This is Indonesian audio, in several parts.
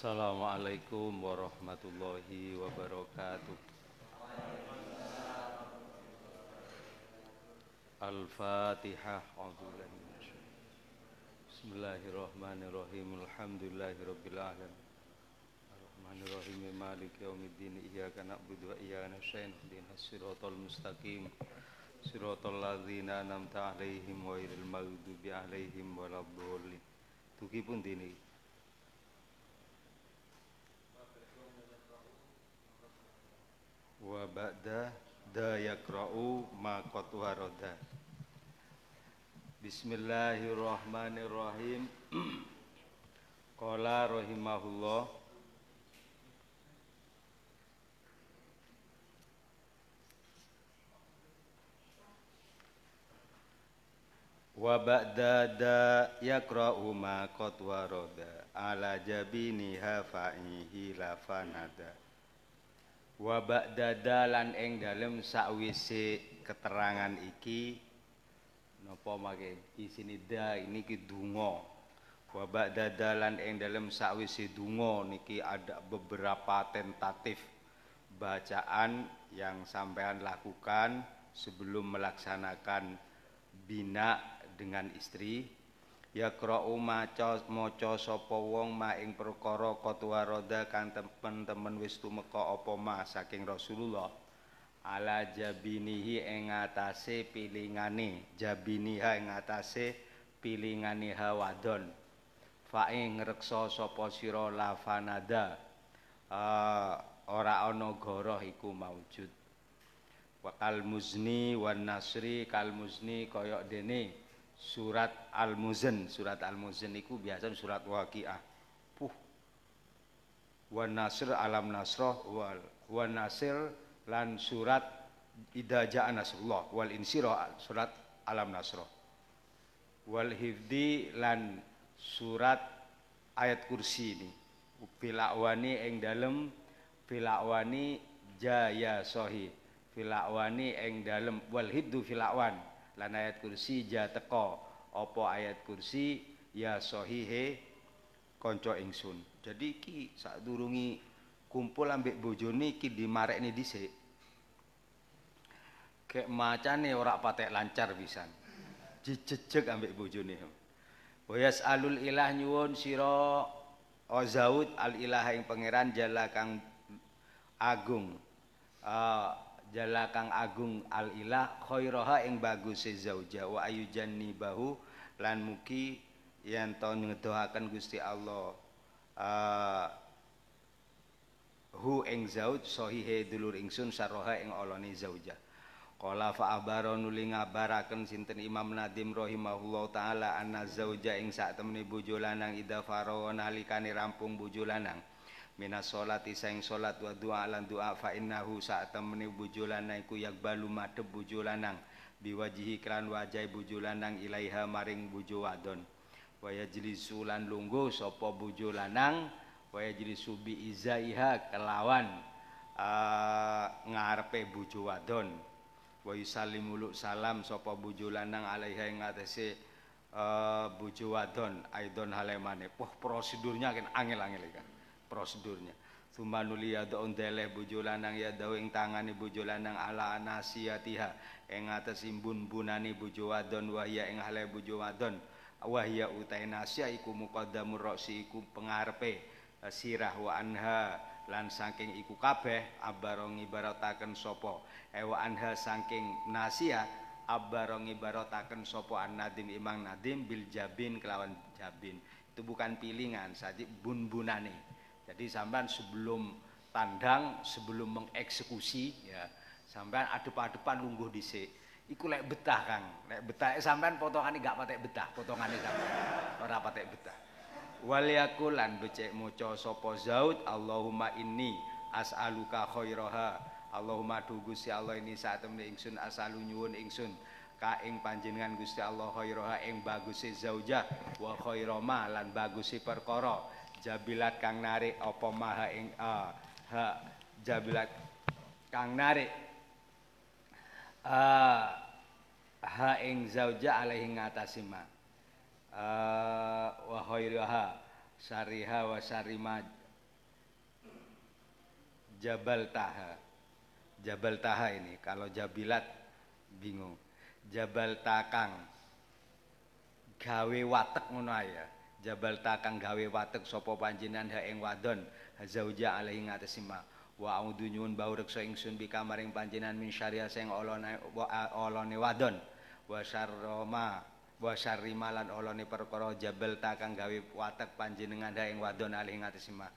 Assalamualaikum warahmatullahi wabarakatuh. Al-Fatihah. Bismillahirrahmanirrahim. Alhamdulillahirabbil alamin. Ar-Rahmanirrahim. Maliki yaumiddin. Iyyaka na'budu wa iyyaka nasta'in. Ihdinas siratal mustaqim. Siratal ladzina an'amta 'alaihim ghairil maghdubi 'alaihim waladdallin. Tuki pun dini. Wa ba'da da yakra'u ma qad warada. Bismillahirrahmanirrahim. Qala rahimahullah Wa ba'da da yakra'u ma qad warada ala jabiniha fa'ihi la fanada Wa ba'da dalan ing dalem sakwise keterangan iki napa mangke isine da ini ki donga wa ba'da dalan ing dalem sakwise donga niki ada beberapa tentatif bacaan yang sampean lakukan sebelum melaksanakan bina dengan istri ya qra'u maca maca sapa wong ma ing perkara qatwaroda kang temen-temen wis tumeka apa ma saking Rasulullah. Ala jabinihi ing atase pilingane jabiniha ing atase pilingane hawadon. Fa ing ngreksa sapa sira lafanada uh, ora ana goroh iku maujud wa kal muzni wan nasri kal muzni kaya dene surat al muzan surat al muzan iku biasa surat waqiah. Puh. Wan nasr alam nasrah wal wan nasr lan surat Ida Ja'a Nasrullah. Wal Insirah surat Alam Nasrah wal Hifdi lan surat ayat kursi ini. Filakwani ing dalem filakwani jaya sohi filakwani ing dalem. Wal hibdu filakwan lan ayat kursi ja teko apa ayat kursi ya sohihe konco ingsun jadi ki saat durungi kumpul ambek bojone ki dimarekne dhisik Kek macane ora patek lancar pisan. Jejeg ambek bojone. Wayas alul ilah nyuwun sira Ozaud al ilah ing pangeran jala kang agung. Uh, jala kang agung al ilah khairaha ing bagus zauja. Wa ayujanni bahu lan mugi yen to ngedoaken Gusti Allah uh, hu ing zaud sahihe dulur ingsun saroha ing olone zaujah Qala fa nuli ngabaraken sinten Imam Nadim rahimahullah taala anna zauja ing sak temene bojo faro nalikane rampung bojo lanang minas salati saing salat wa doa lan doa fa innahu sak temene bojo lanang iku yakbalu madhep bojo lanang biwajihi klan wajah bojo lanang ilaiha maring bojo wadon. Wa yajlisu lan lungguh sapa bojo lanang wa yajlisu bi izaiha kelawan uh, ngarepe bojo wadon. Wa yusallimu salam sapa bojo lanang alaiha ing atase uh, bojo wadon. Aidon halemane wah prosedurnya kan angel-angel kan prosedurnya. Sumanuli daun deleh bojo lanang ya dawe ing tangane ala anasiyatiha ing atas imbun bunani bojo wadon wahya ing hale bojo wadon. Wahya utai nasya iku muqaddamur roksi iku pengarepe sirah wa anha lan saking iku kabeh abarong ibarataken sapa. Ewa anha saking nasia abarong ibarataken sapa an-nadim imang nadim bil jabin kelawan jabin. Itu bukan pilingan saja bun-bunane jadi sampean sebelum tandang sebelum mengeksekusi ya sampean adep-adepan lungguh dhisik. Iku lek betah Kang. Lek betah. Sampean potongane gak patek betah potongane sampean ora patek betah. Waliyakulan becek maca sapa zaud Allahumma inni as'aluka khairaha. Allahumma du Gusti Allah ini saat temne ingsun asalu nyuwun ingsun. Ka ing panjenengan Gusti Allah khairaha ing baguse zaujah. Wa khairama lan baguse perkara jabilat kang narik apa maha ing uh, ha jabilat kang narik uh, ha ing zaujah alaihi ngatasima uh, wa sariha wa sarima Jabal Taha. Jabal Taha ini kalau Jabilat bingung. Jabal Takang gawe watek ngono ya. Jabal Takang gawe watek sapa panjenengan ha ing wadon zauja alaihi ngatasima wa audu nyuwun bau reksa ingsun bi kamaring panjenengan min syariah sing olone olone wadon. Wa syarroma wa syarri malan olone perkara jabal takang gawe watek panjenengan ha ing wadon alaihi ngatasima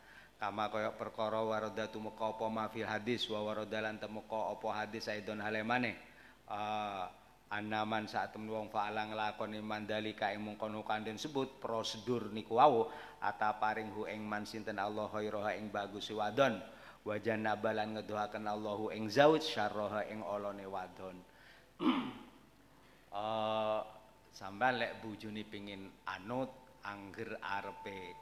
kama kaya perkara warada tumeka apa ma fil hadis wa warada lan temeka apa hadis saidon halemane. Uh, anaman saat temen wong fa'ala nglakoni mandalika ing mungkono kandhen sebut prosedur niku wau ata paring hu ing man sinten Allah khairaha ing bagus wadon. Wa jannabalan ngedohaken Allahu ing zauj syarraha ing olone wadon. Uh, sampean lek bojone pengin anut angger arepe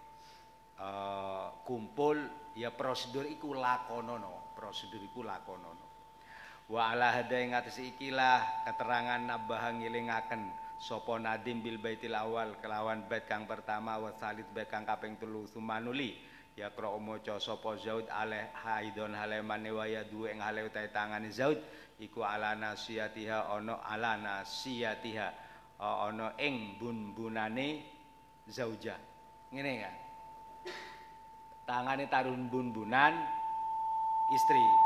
uh, kumpul ya prosedur iku lakonono prosedur iku lakonono wa ala hada ing atas ikilah keterangan nabah ngilingaken. Sapa nadim bil baitil awal kelawan bait kang pertama wa salit bait kang kaping telu sumanuli. Ya kro maca sapa zaud aleh haidon halemane wa ya duwe ing hale tangane zaud. Iku ala nasiyatiha ana ala nasiyatiha. Ana ing bun-bunane zauja. Ngene ya. Tangane tarun bun-bunan istri.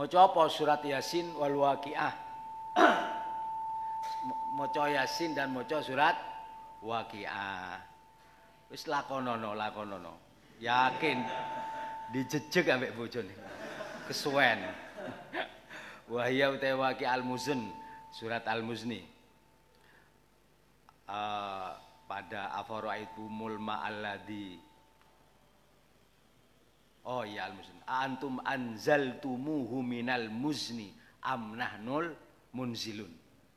Maca apa surat Yasin wal Waqiah? maca Yasin dan maca surat Waqiah. Wis lakonono, lakonono. Yakin dijejeg ambek bojone. Kesuwen. Wahya utawa Waqi al-Muzn, surat Al-Muzni. Uh, pada afaraitumul ma'alladhi Oh iya al-muzni. Antum anzaltumuhu minal muzni am nahnul munzilun.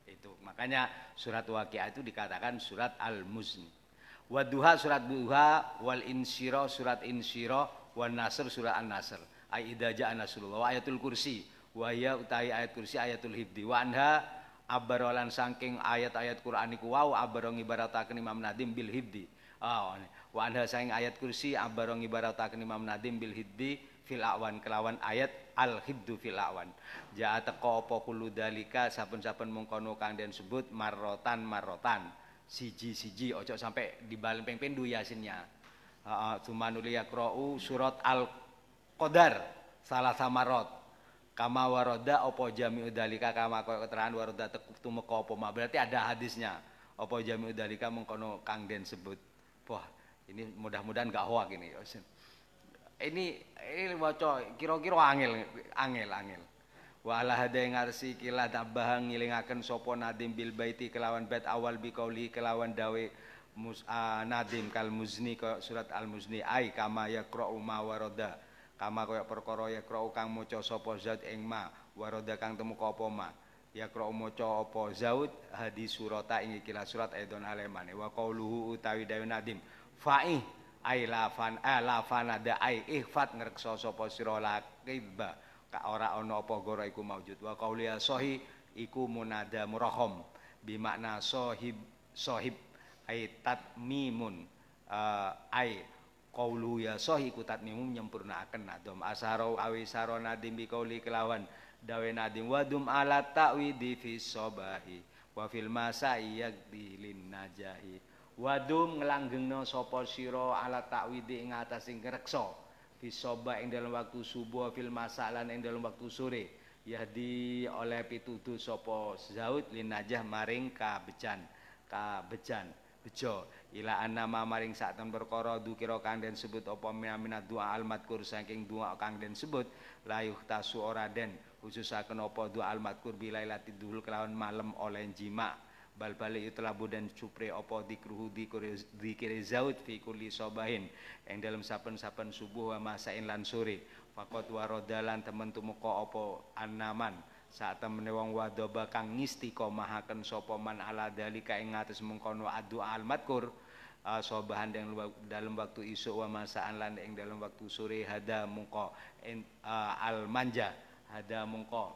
Itu. Makanya surat waqiah itu dikatakan surat al-muzni. Waduha surat duha wal insyira surat insyira wan nasr surat an-nasr. Ay idza ja'a nasrullah wa ayatul kursi. Wa ya utai ayat kursi ayatul hibdi wa anha abarolan saking ayat-ayat Quran iku wau abarong ibarataken Imam Nadim bil hiddi. Oh, wa anha saking ayat kursi abarong ibarataken Imam Nadim bil hiddi fil awan. Kelawan ayat al hiddu fil awan. Ja'a teko apa kulo dalika saben-saben mengkono kang den sebut marrotan marrotan. Siji-siji ojo sampai dibalen ping pendu yasinnya. Heeh, tumanuli yaqra'u surat al qadar salah samarot kama waroda opo jami udalika kama kau keterangan waroda tekuk tumeka opo ma berarti ada hadisnya. Opo jami udalika mengkono kang den sebut. Wah ini mudah-mudahan gak hoak ini. Ini ini waco kira-kira angel angel angel. Wa ala hada yang arsi kila tabahang ngilingaken sopo nadim bil baiti kelawan bait awal bi kauli kelawan dawe mus, uh, nadim kal muzni surat al muzni. Ai kama yaqra'u ma waroda. Kama kaya perkara ya kra kang maca sapa zat ing ma. Warada kang temu apa ma? Ya maca apa zaud? Hadis surata ing ikilah surat aidon alemane wa qauluhu utawi dayu nadim faih. Ai lafan eh lafan ada ai ihfat ngreksa sapa sira lakiba ka ora ana apa gora iku maujud. Wa qauliya sahi iku munada murahom. Bimakna sahib sahib ai tatmimun. Uh, ai qaulu ya sahi kutat mimum nyempurnaaken nadom asaro awi saro nadim bi qauli kelawan. Dawe nadim wadum ala ta'widi fi sobahi wa fil masai yagdilin najahi wadum nglanggengno sapa sira ala ta'widi ing atas ing reksa fi sobah ing dalam waktu subuh fil masalan ing dalam waktu sore. Yahdi oleh pituduh sapa zaud lin najah maring kabejan kabejan bejo. Ila anama maring sak ten perkara dukira kang den sebut apa minat doa al madkur saking doa kang den sebut layuh tasu ora den. Khususaken apa doa al madkur bilailati dul kelawan malam oleh jima bal bali itlabu dan supre apa dikruhu dikire zaud fi kulli sobahin yang dalam saben-saben subuh wa masain lan sore. Fakot warodalan temen tumeka apa anaman saat temene wong wadoba kang ngistiqomahaken sapa man ala dalika ing ngates mengkono adu al madkur uh, sobahan dalam, dalam waktu isu wa masaan lan ing dalam waktu sore hada mungko uh, al manja hada mungko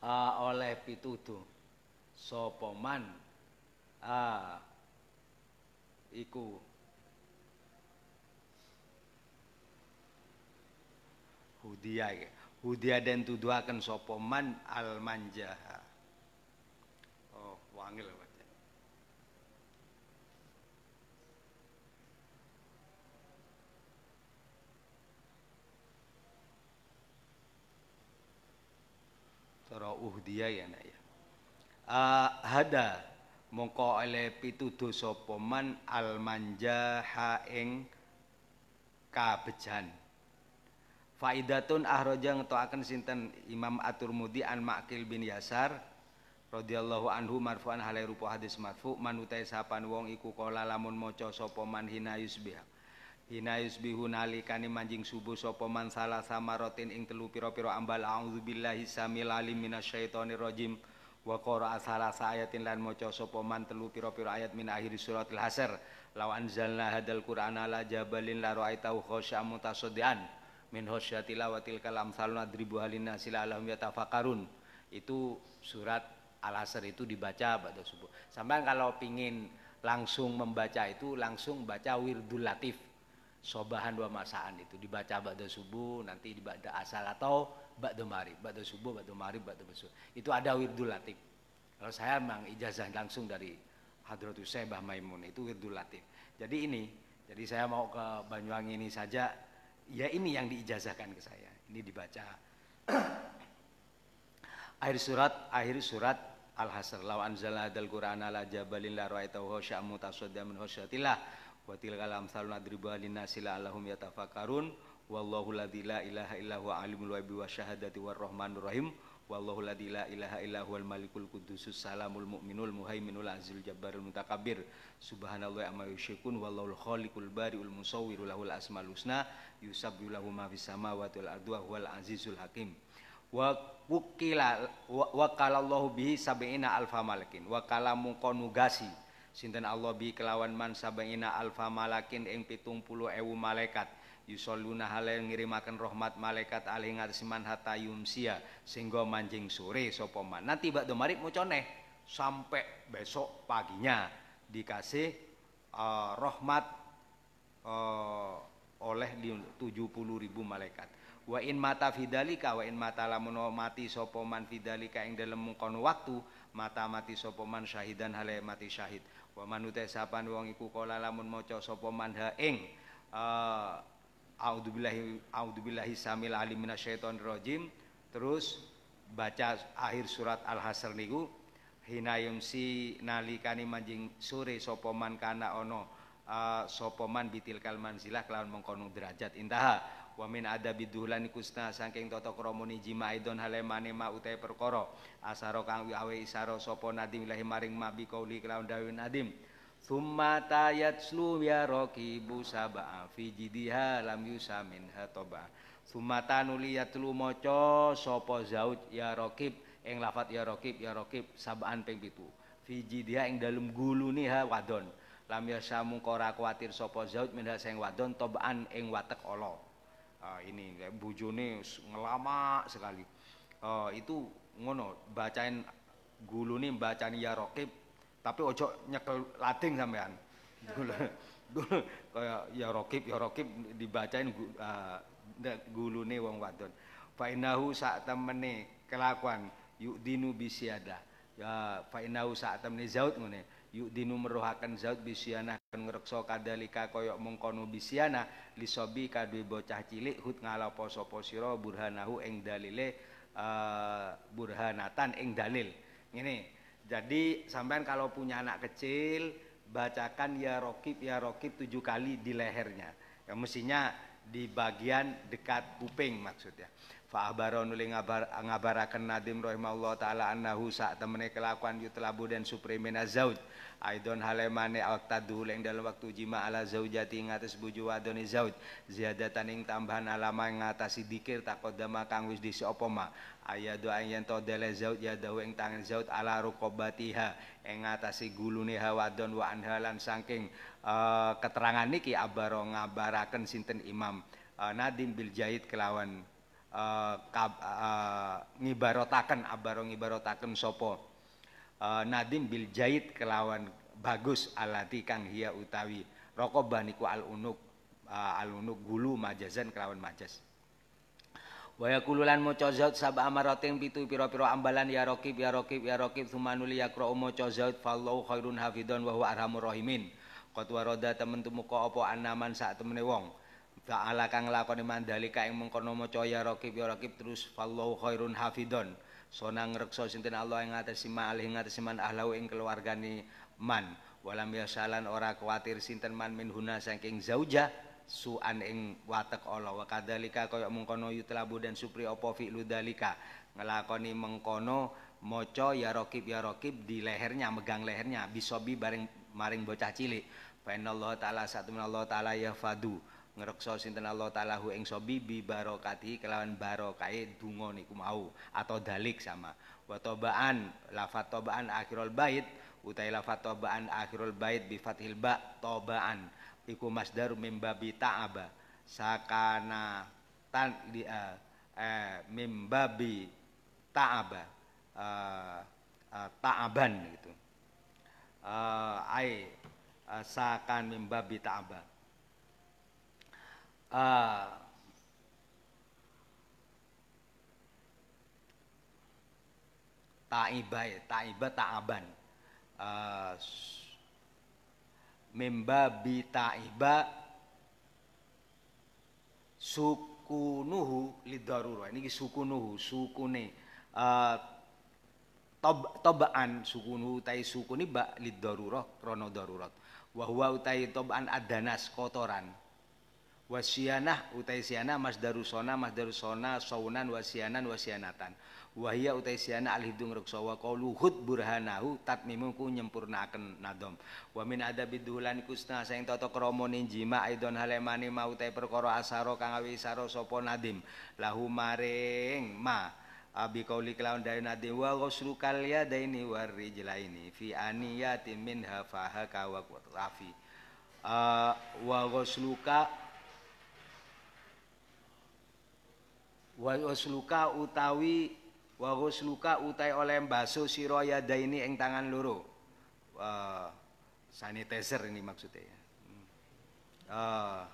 uh, oleh pitutu sopoman ah iku. Hudia ya. hudia dan tuduhakan sopoman al manjaha. Oh wangi wae cara uhdiya ya nak ya uh, hada mongko oleh pituduh sapa man al manjaha ing kabejan Faidatun ahroja ngetoaken sinten Imam At-Tirmidzi an Ma'qil bin Yasar radhiyallahu anhu marfu'an halai rupa hadis marfu. Manutai sapan wong iku kala lamun maca sapa man hina yusbih hina yusbihu nalikane manjing subuh sapa man salah samaratin ing telu pira-pira ambal. Auzubillahi samil alim minasyaitonir rajim wa qara'a salasa ayatin lan maca sapa man telu pira-pira ayat min akhir suratil hasr. Law anzalna hadal qur'ana la jabalin la ra'aitahu khasyan mutasaddian min khosyatillah wa tilkal amsalun adribu halina sila alahum yatafakarun itu surat al-asr itu dibaca pada subuh. Sampai kalau pingin langsung membaca itu langsung baca wirdul latif. Sobahan dua masaan itu dibaca pada subuh nanti dibaca asal atau ba'da marib ba'da subuh ba'da marib ba'da subuh itu ada wirdul latif. Kalau saya memang ijazah langsung dari Hadratus Syekh Maimun itu wirdul latif. Jadi ini jadi saya mau ke Banyuwangi ini saja ya ini yang diijazahkan ke saya. Ini dibaca. Akhir surat akhir surat Al-Hasr. Law anzalna dal qur'ana la jabalin la ra'aitahu khashi'an mutasaddian min khasyatillah wa tilkal amsalun nadribu lin-nasi la'allahum yatafakkarun wallahu la ilaha illa huwa alimul ghaibi wasyahadati warrahmanur rahim. Wallahu la ilaha illa huwal malikul qudusus salamul mu'minul muhaiminul azizul jabbarul mutakabbir. Subhanallahi amma yusyrikun wallahu khaliqul bariul musawwirul lahul asmaul husna. Yusabbihu lahu ma fis samawati wal huwal azizul hakim. Wa wukila wa qalallahu bihi sab'ina alfa malakin. Wa kalamu konugasi. Sinten Allah bi kelawan man sab'ina alfa malakin ing 70 ewu malaikat yusalluna hale ngirimaken rahmat malaikat alih ngatasi man yumsia sehingga manjing sore sapa man. Nanti bakdo marib mucone sampai besok paginya dikasih uh, rahmat uh, oleh 70 ribu malaikat. Wa in mata fidalika wa in mata lamun mati sapa man fidalika ing dalem mengkono waktu mata mati sapa man syahidan hale mati syahid. Wa manute sapan wong iku kala lamun maca sapa man ha ing uh, A'udzubillahi a'udzubillahi samil alim minasyaitonir rajim. Terus baca akhir surat Al-Hasr niku hina yumsi nalikani manjing sore sapa man kana ono uh, sapa man bitil kal manzilah kelawan mengkono derajat intaha wa min adabi duhlan kusna saking tata krama jima aidon halemane ma utahe perkara asaro kang awe isaro sapa nadim lahi maring mabi kauli kelawan dawuh nadim Thumma tayatslu ya raqibu sab'a fi jidiha lam yusamin hatoba. Thumma tanuli yatlu maca sapa zauj ya raqib ing lafat ya raqib ya raqib sab'an ping 7. Fi jidiha ing dalem gulune ha wadon. Lam yasamu ora kuwatir sapa zauj minha sing wadon toban ing watek ala. Ah, ini bojone ngelama sekali. Oh, itu ngono bacain gulune bacaan ya raqib tapi ojo nyekel lading sampean. Kaya ya rokib ya rokib dibacain uh, gulune wong wadon. Fa innahu sak temene kelakuan dinu bisiada ya fa innahu sak temene zaud ngene. Dinu meruhaken zaud bisiana kan ngreksa kadalika kaya mengkono bisiana lisobi kadhe bocah cilik hut ngalapo sapa sira burhanahu ing dalile uh, burhanatan ing dalil. Ngene jadi sampean kalau punya anak kecil bacakan ya rokib ya rokib tujuh kali di lehernya. Ya mestinya di bagian dekat kuping maksudnya. Fa abaro nuli ngabar ngabaraken Nadim rahimahullah taala annahu sak temene kelakuan yutlabu dan supremena zauj aidon halemane aktadu ing dalam waktu jima ala zaujati ngatas bojo wadone zauj. Ziyadatan ing tambahan alama ngatasi dikir takodama kang wis disi apa ma? Ayat doa yen to dele zauj ya dawu ing tangan zauj ala rukobatiha ing ngatasi gulune hawadon wa anhalan saking uh, keterangan niki abaro ngabaraken sinten Imam uh, Nadim bil Jahid kelawan uh, kab, uh, ngibarotaken abaro ngibarotaken sapa uh, Nadim bil Jait kelawan bagus alati kang hiya utawi rokobah niku al unuk uh, al unuk gulu majazan kelawan majas Waya kululan maca zaud sab amarating pitu pira-pira ambalan ya raqib ya raqib ya raqib thumanuli yaqra maca zaud fallahu khairun hafidhon wa huwa arhamur rahimin. Qad warada temen tumuka apa anaman sak temene wong. Ta'ala kang lakoni mandalika ing mengkono maca ya raqib ya raqib terus fallahu khairun hafidhon. Sona ngreksa sinten Allah ing atase malih ing atase man ahlau ing keluargane man. Walam yasalan ora kuwatir sinten man min huna saking zauja suan ing watek Allah. Wa kadzalika kaya mengkono yutlabu dan supri apa fi'lu dalika ngelakoni mengkono maca ya raqib ya raqib di lehernya megang lehernya bisobi bareng maring bocah cilik. Fa Allah taala satu Allah taala ya fadu ngrekso sinten Allah taala hu ing sobi bi barokati kelawan barokai donga niku mau atau dalik sama. Wa tobaan lafat tobaan akhirul bait utai lafat tobaan akhirul bait bi fathil ba tobaan. Iku masdar mimbabi ta'aba sakana tan di uh, eh, mimbabi ta'aba uh, uh, ta'aban gitu. Uh, ai uh, sakan mimbabi ta'aba uh, ta'iba ya, ta'iba ta'aban uh, membabi ta'iba sukunuhu lidarura ini sukunuhu sukune uh, tob, tobaan sukunuhu tai sukuni ba lidarura krono darurat. Wa huwa utai tobaan adanas kotoran wasyanah utai siana masdarusona masdarusona saunan wasyanan wasyanatan wahia utai siana alhidung reksa wa qaulu hud burhanahu tatmimu ku nyempurnaaken nadom. Wa min adabi dulan kusna saing tata krama ninjima aidon halemani mau utai perkara asaro kang awi saro sapa nadim. Lahu maring ma abi kauli kelawan dari nadim. Wa ghuslu kalya daini warijlaini fi aniyatin min hafaha ka wa rafi. Uh, wa ghusluka wa utawi wa ghusluka utai oleh baso sira yadaini ing tangan loro. Uh, sanitizer ini maksudnya. Ya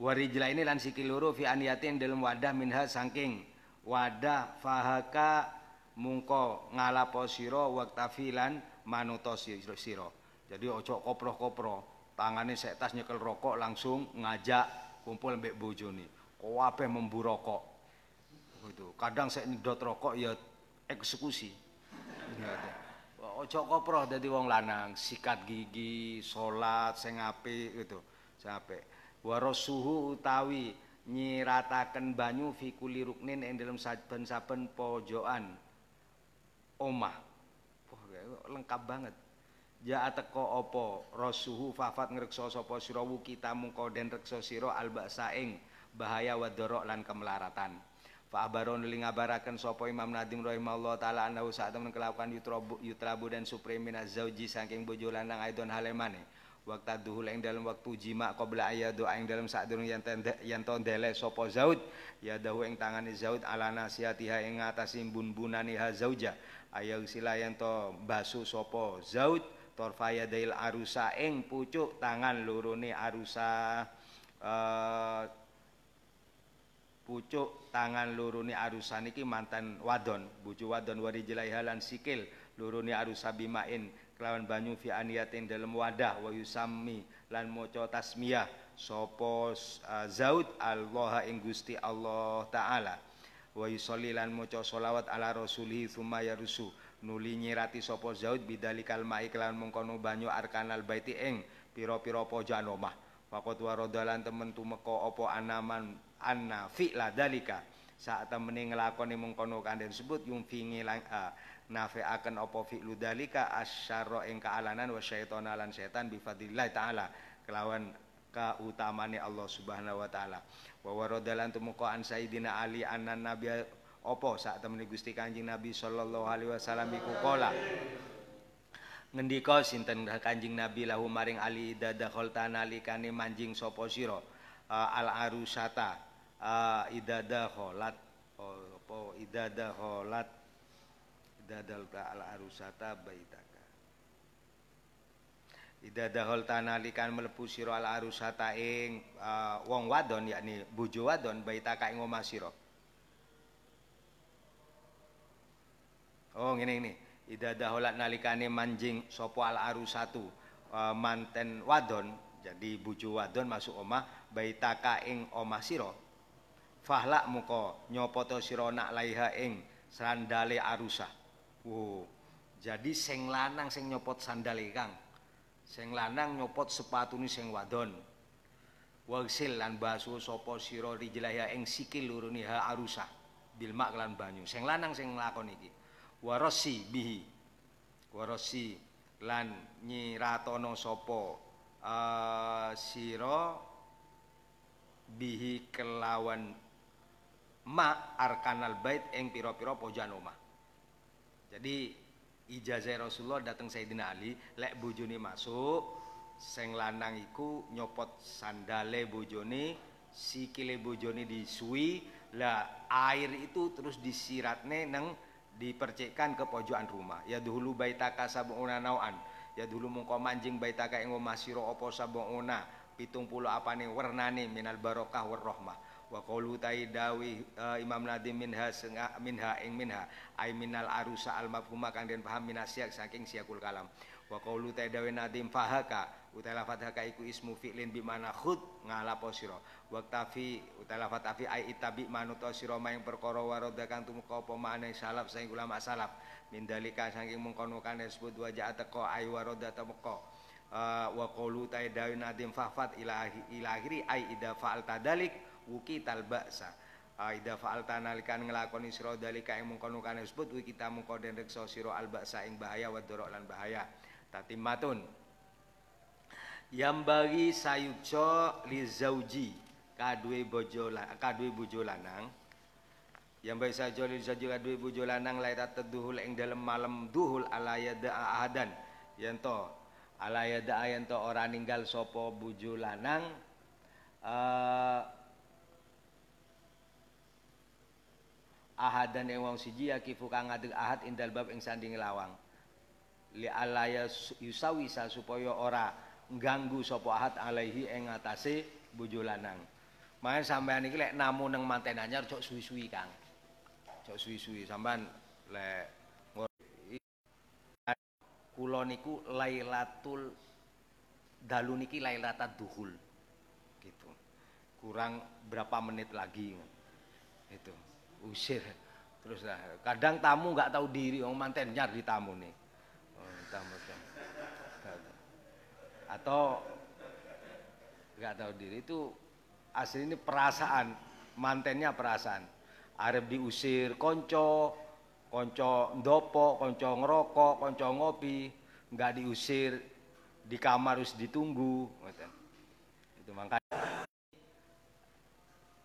uh, ini lan sikil loro fi aniyatin dalam wadah minha saking wadah fahaka mungko ngalapo sira waktafilan manuto sira. Jadi ojo kopro-kopro tangane sek tas nyekel rokok langsung ngajak kumpul mbek bojone kabeh membu rokok. Itu. Kadang saya nyedot rokok ya eksekusi. Ojo koproh dadi wong lanang. Sikat gigi salat sing gitu. Sing apik. Warasuhu utawi nyirataken banyu fi kuli ruknin ing dalam saben-saben pojokan. Omah Wah, lengkap banget. Ja teko apa? Rasuhu fafat ngreksa sapa sira kita mungko den reksa sira ing bahaya wadorok lan kemelaratan. Fa abaron li ngabaraken sapa Imam Nadim rahimahullah taala anahu saat temen kelakuan yutrabu, yutrabu dan supreme zauji saking bojo lanang aidon halemane. Waktu duhul ing dalam waktu jima qabla doa ing dalam saat durung yen yen to ndele sapa zaud. Ya dahu ing tangane zaud ala nasihatiha ing ngatasi bun-bunane ha zauja. Ayau sila yen to basu sapa zaud torfaya dail arusa ing pucuk tangan lurune arusa uh, pucuk tangan lurune arusan iki mantan wadon bojo wadon wari jelaihalan sikil lurune arusa bimain kelawan banyu fi aniyatin dalam wadah wa yusammi lan maca tasmiyah sapa uh, zaud Allah ing Gusti Allah taala. Wa yusolli lan maca selawat ala rasulih tsumma yarusu nuli nyirati sapa zaud bidalikal mai kelawan mengkono banyu arkanal baiti ing pira-pira pojokan omah. Fakot warodalan temen tumeka apa anaman anna fi'la dalika. Saat temene nglakoni mengkono kandhen sebut yung fi uh, nafeaken apa fi'lu dalika asyarra ing kaalanan wa syaitana lan setan bi fadlillah taala kelawan kautamane Allah Subhanahu wa taala. Wa waradalan tumuka an Ali anna nabi apa? Saat temene Gusti Kanjeng Nabi sallallahu alaihi wasallam iku kala ngendika sinten Kanjeng Nabi lahu maring Ali dadakhalta nalikane manjing sapa sira? Uh, al arusata uh, idada kholat oh, apa idada kholat idadal al arusata baitaka Ida dahol tanalikan melebu sira al arusata ing uh, wong wadon yakni bojo wadon baitaka ing omah sira. Oh ngene ini. Ida daholat nalikane manjing sapa al arusatu uh, manten wadon jadi bojo wadon masuk omah baitaka ing omah sira. Fahlak muka nyopoto sira nak laiha ing sandale arusah. Wow. Jadi sing lanang sing nyopot sandale Kang sing lanang nyopot sepatune sing wadon wagsil lan basu sapa sira rijlaya ing sikil loro ha arusah bil mak lan banyu sing lanang sing nglakon iki warasi bihi warasi lan nyiratono sapa uh, sira bihi kelawan ma arkanal bait ing pira-pira pojokan omah. Jadi ijazah Rasulullah datang Sayyidina Ali lek bojone masuk sing lanang iku nyopot sandale bojone sikile bojone disui lah air itu terus disiratne neng dipercikkan ke pojokan rumah. Ya dulu baitaka sabuna nauan ya dulu mungko manjing baitaka ing omah sira apa sabuna pitung puluh apane wernane minal barokah warahmah wa qaulu dawi uh, Imam Nadim minha senga minha ing minha. Ay minal arusa al mafhuma kang den paham minasyak saking siakul kalam. Wa qaulu dawi Nadim fahaka utai lafat haka iku ismu fi'lin bimana khud ngalapo sira. Waktafi utai lafat afi ay itabi manuto sira maing perkara waroda kang tumeka apa maneh salaf saking ulama salaf. Min dalika saking mengkono kan disebut wajah teko ay waroda temeka. Uh, wa qaulu dawi Nadim fahfat ilahi ilahiri ay ida fa'al tadalik wuki talbaksa Aida fa'alta nalikan ngelakoni sira dalika ing mengkono kan disebut kita mengko den reksa sira albaksa ing bahaya wa lan bahaya. Tatimmatun yang bagi sayujo li zauji kadue bojo kadue bojo lanang. Yang bagi sayujo li zauji kadue bojo lanang laita teduhul ing dalam malam duhul alayada ahadan. Yanto alayada yanto orang ninggal sopo bojo lanang uh, ahadan ing wong siji yakifu kang ngadeg ahad indal bab ing sanding lawang li alaya yusawisa supaya ora ganggu sapa ahad alaihi ing atase bojo lanang Makanya sampean iki lek namu nang manten anyar cok suwi-suwi Kang. Cok suwi-suwi sampean lek kula niku Lailatul dalu niki Lailatul Duhul. Gitu. Kurang berapa menit lagi. Itu usir. Terus lah kadang tamu nggak tahu diri orang manten nyar di tamu nih. Oh, tamu atau nggak tahu diri itu asli ini perasaan mantennya perasaan. Arab diusir konco konco ndopo konco ngerokok konco ngopi nggak diusir di kamar harus ditunggu itu makanya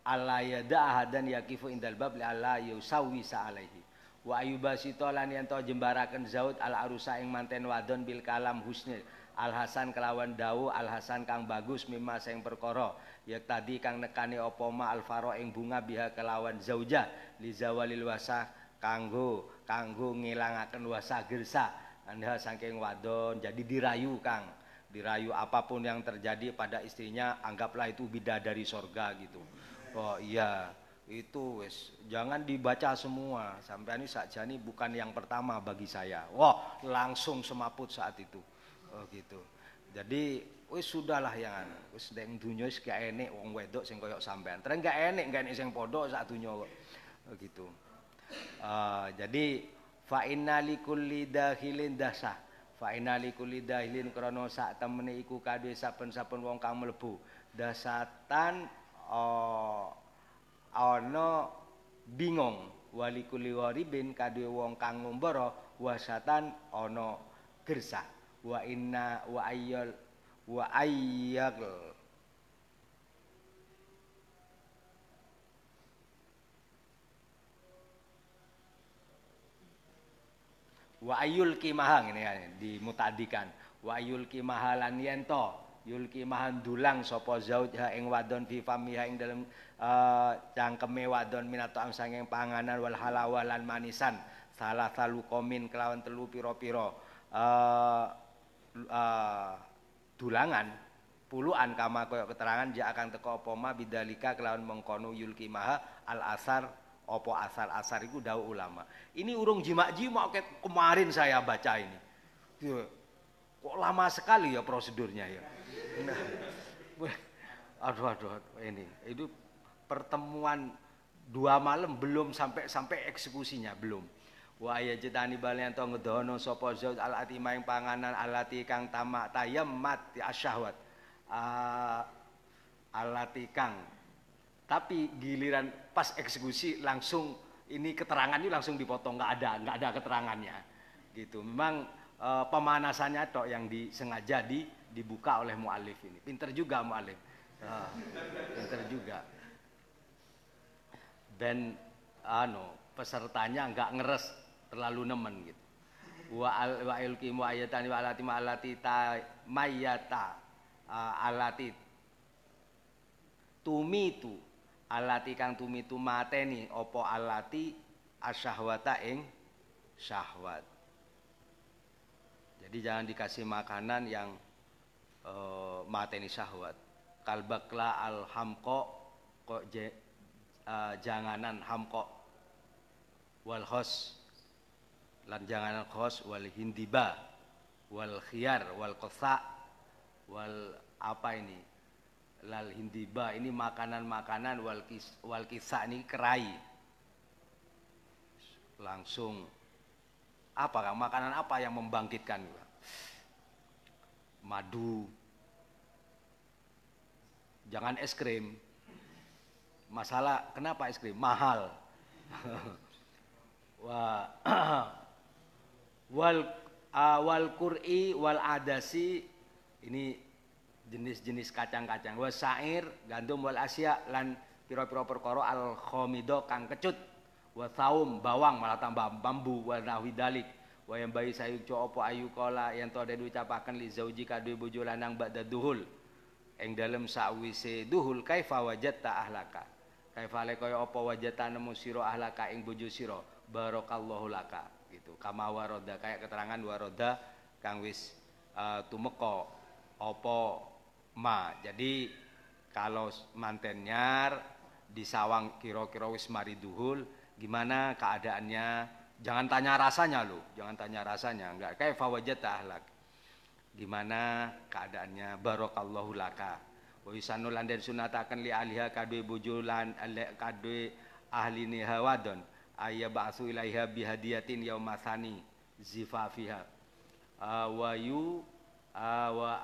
alla yada ahadan yakifu indal bab li alla yusawi alaihi wa ayuba sitolan yang to jembarakan zaud al arusa ing manten wadon bil kalam husni al hasan kelawan dawu al hasan kang bagus mimma sing perkara. Ya tadi kang nekani apa ma al faro ing bunga biha kelawan zauja li zawalil wasa kanggo kanggo ngilangaken wasa gersa. Anda saking wadon jadi dirayu kang. Dirayu apa pun yang terjadi pada istrinya anggaplah itu bidadari sorga gitu Oh iya, itu wes jangan dibaca semua. Sampai ini saja ini bukan yang pertama bagi saya. Wah, langsung semaput saat itu. Oh gitu. Jadi wis sudahlah yang wis ndek dunya wis gak enek wong wedok sing koyok sampean. Terus gak enek gak enek sing padha sak dunya kok. Oh gitu. Uh, jadi fa inna likulli dahilin dasah. Fa inna likulli dahilin krana sak temene iku kadhe saben-saben wong kang mlebu dasatan oh, ana bingung. Wali kuli waribin kadhe wong kang ngumbara wasatan ana gersah wa inna wa ayyal wa ayyal. Wa ayul kimaha ini ya dimutadikan. Wa ayul kimahalan yento yulki mahan dulang sapa zaujha ing wadon fi famiha ing dalem uh, cangkeme wadon minato am sanging panganan wal halawalan manisan. Salah salu komin kelawan telu pira-pira uh, uh, dulangan puluhan kama koyo keterangan ja akan teko apa ma bidalika kelawan mengkono yulki maha al asar opo asar asar itu dau ulama. Ini urung jimak jimak kemarin saya baca ini. Kok lama sekali ya prosedurnya ya nah, aduh aduh, aduh ini itu pertemuan dua malam belum sampai sampai eksekusinya belum. Wa ya jetani balian to ngedono sapa zaud al atima ing panganan alati kang tamak tayammat asyahwat. Uh, alati kang. Tapi giliran pas eksekusi langsung ini keterangan ini langsung dipotong nggak ada nggak ada keterangannya. Gitu memang uh, pemanasannya tok yang disengaja di dibuka oleh mualif ini. Pinter juga mualif. Uh, pinter juga. Dan ano pesertanya nggak ngeres terlalu nemen gitu. Wa al wa ilki mu ayatan wa alati ma alati ta mayata uh, alati. Tumitu alati kang tumitu mateni opo alati asyahwata ing syahwat. Jadi jangan dikasih makanan yang uh, mateni syahwat kalbakla al hamko kok je, uh, janganan hamko wal hos lan jangan khos wal hindiba wal khiyar wal kosa wal apa ini? Lal hindiba ini makanan-makanan wal kis, wal kisa ini kerai. Langsung. Apa kan makanan apa yang membangkitkan? Madu jangan es krim. Masalah kenapa es krim? Mahal. Wah wal awal qur'i wal adasi ini jenis-jenis kacang-kacang. Wa sair gandum wal asya lan pira-pira perkara al khamido kang kecut. Wa saum bawang malah tambah bambu wa nahwi dalik. Wa yang bayi sayu apa ayu kala yang to den ucapaken li zauji kadue bojo lanang ba'da duhul ing dalem sakwise duhul kaifa wajatta ahlaka? Kaifa le kaya apa wajata nemu sira ahlaka ing bojo sira? Barakallahu laka gitu. Kama waroda kayak keterangan waroda kang wis uh, tumeka apa ma. Jadi kalau mantennyar di sawang kira-kira wis mari duhul gimana keadaannya? Jangan tanya rasanya lo jangan tanya rasanya enggak. Kayak fawajat ahlak gimana keadaannya? Barokallahu laka. Wa yusanu landen sunatakan li aliha kadwe bujulan kadwe ahli nihawadon ayya ba'su ilaiha bihadiyatin yaumasani zifafiha wa yu wa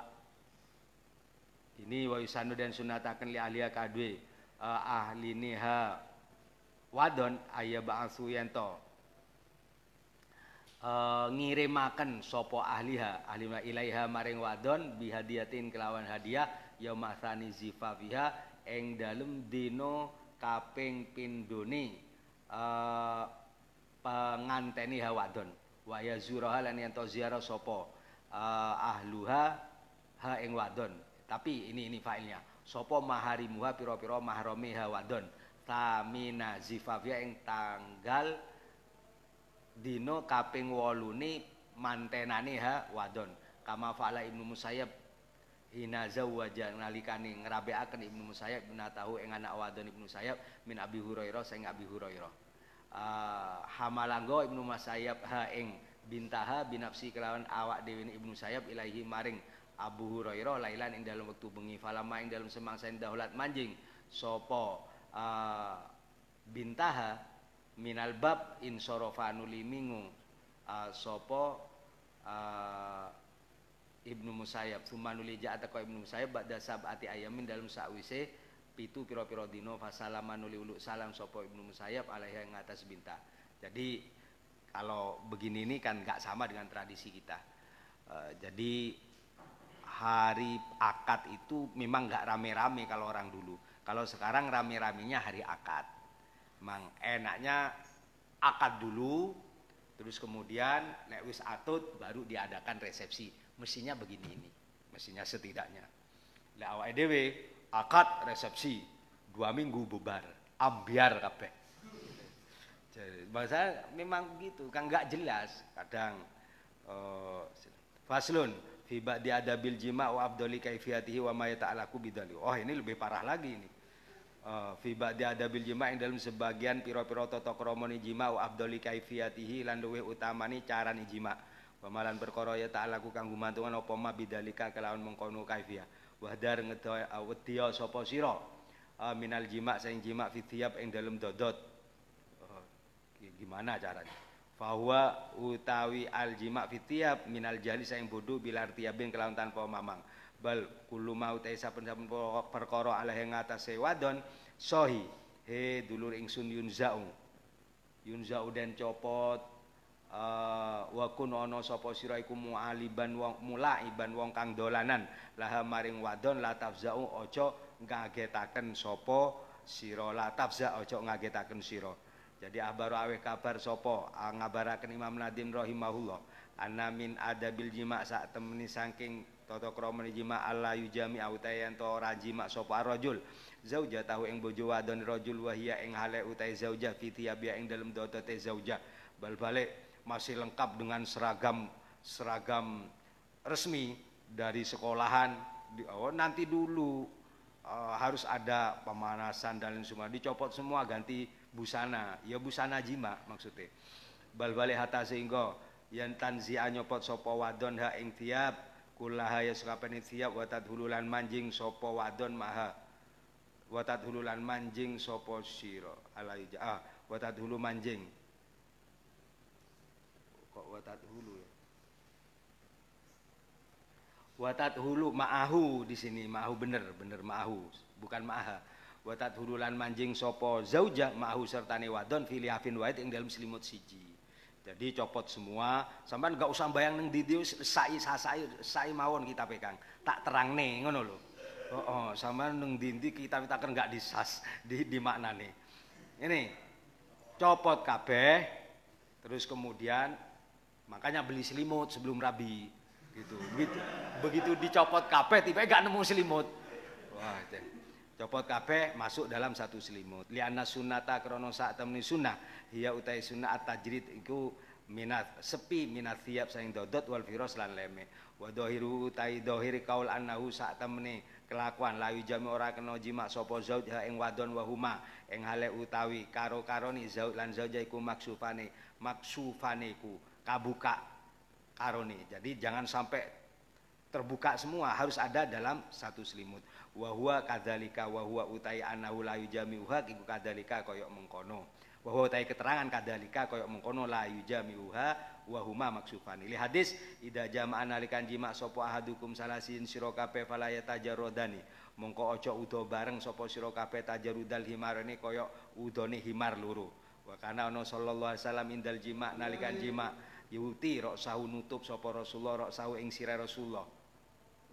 ini wa yusanu dan sunatakan li ahliya kadwe uh, ahliniha wadon. Ayya ba'su yanto uh, ngirimaken sopo ahliha ahliha ilaiha maring wadon bihadiyatin kelawan hadiah yaumasani zifafiha eng dalem dino kaping pindone uh, penganteni hawadon wa ya zuraha lan yen ziarah sapa uh, ahluha ha ing wadon. Tapi ini ini failnya. Sapa maharimuha pira-pira mahrami hawadon tamina zifafia ing tanggal dino kaping 8 ni mantenane ha wadon kama fa'ala ibnu musayyab hina zawwaja nalikane ngrabeaken Ibnu Musayyab tahu ing anak wadon Ibnu Musayyab min Abi Hurairah sing Abi Hurairah. Uh, hamalanggo Ibnu Musayyab ha ing bintaha binafsi kelawan awak dewi Ibnu Musayyab ilahi maring Abu Hurairah lailan ing dalam wektu bengi falama ing dalam semangsa daulat manjing sapa uh, bintaha minal bab insorofa nulimingu uh, sapa uh, Ibnu Musayyab sumanuli ja'ata ka Ibnu Musayyab ba'da sab'ati ayamin dalam sakwise pitu pira-pira dina fasalama nuli uluk salam sapa Ibnu Musayyab alaiha ing atas binta. Jadi kalau begini ini kan nggak sama dengan tradisi kita. Uh, jadi hari akad itu memang nggak rame-rame kalau orang dulu. Kalau sekarang rame-ramenya hari akad. Memang enaknya akad dulu, terus kemudian nek wis atut baru diadakan resepsi mestinya begini ini mestinya setidaknya lah awak edw akad resepsi dua minggu bubar ambiar kabeh jadi bahasa memang begitu kan nggak jelas kadang uh, faslun fi ba'di adabil jima wa abdoli kaifiyatihi wa ma yata'alaku bidali. Oh, ini lebih parah lagi ini. Uh, fi ba'di adabil jima yang dalam sebagian piro-piro toto kromoni jima wa abdoli kaifiyatihi lan utamani carani jima. Pemalan perkara ya ta'alaku kang gumantungan apa ma bidalika kelawan mengkono kaifiyah. Wahdar sapa sira uh, minal jima sing jima fi thiyab ing dalem dodot. Uh, gimana caranya? Fahuwa utawi al jima fitiab minal jali saing bodoh bilar tiabin kelawan tanpa mamang. Bal kulu mau te saben-saben perkara ala ing atase wadon sohi he dulur ingsun yunzau. Yunzau den copot uh, wa kun ana sapa sira iku mualiban wong mulaiban wong kang dolanan. Laha maring wadon la tafzau aja ngagetaken sapa sira la tafza aja ngagetaken sira. Jadi ahbaru aweh kabar sopo ngabaraken Imam Nadim rahimahullah. Anna min adabil jima sak temeni saking toto kromeni jima Allah yujami autayan to ora jima rajul zauja tahu ing bojo wadon rajul wahia ing hale utai zauja fi tiabia ing dalem dotote zauja. Bal balik masih lengkap dengan seragam seragam resmi dari sekolahan. Oh nanti dulu uh, harus ada pemanasan dan lain semua. Dicopot semua ganti busana. Ya busana jima maksudnya. Bal balik hata sehingga yang tanzi anyopot sopo wadon ha ing tiap kullaha ya sekapen tiap watat hululan manjing sopo wadon maha. Watat hululan manjing sopo siro alaija ah watat hulu manjing. Kok watat hulu ya? Watat hulu ma'ahu di sini ma'ahu bener bener ma'ahu bukan ma'aha. Watat hurulan manjing sopo zauja ma'ahu sertane wadon filiafin wahid ing dalam selimut siji jadi copot semua. Sampean gak usah bayang neng didio sai sasai sai mawon kita pegang. Tak terang nih ngono lho. Oh, oh sampean neng dindi kita kita kan gak disas di di nih ini copot kabeh. Terus kemudian makanya beli selimut sebelum rabi gitu. Begitu begitu dicopot kabeh tiba gak nemu selimut. Wah copot kabeh masuk dalam satu selimut. Liana sunata krono saat temni sunnah hiya utai sunnah at tajrid iku minat sepi minat tiap saing dodot wal virus lan leme. Wa dohiru utai dohiri kaul annahu saat temni kelakuan layu jami ora kena jima sapa zauj ing wadon wa huma ing hale utawi karo karoni zauj lan zauja iku maksufane maksufane iku kabuka karoni. Jadi jangan sampai terbuka semua harus ada dalam satu selimut. Wa huwa kadzalika wa huwa utai annahu la yujami'uha iku kadzalika kaya mengkono wa huwa keterangan kadzalika kaya mengkono la yujami'uha wa huma maksufan. Li hadis ida jama'an nalikan jima sapa ahadukum salasin sira kabeh fala mongko aja udo bareng sapa sira kabeh tajarudal himarene kaya udone himar loro. Wa kana ana sallallahu alaihi wasallam indal jima nalikan jima. Yuti rok sahu nutup sapa Rasulullah rok sahu ing sira Rasulullah.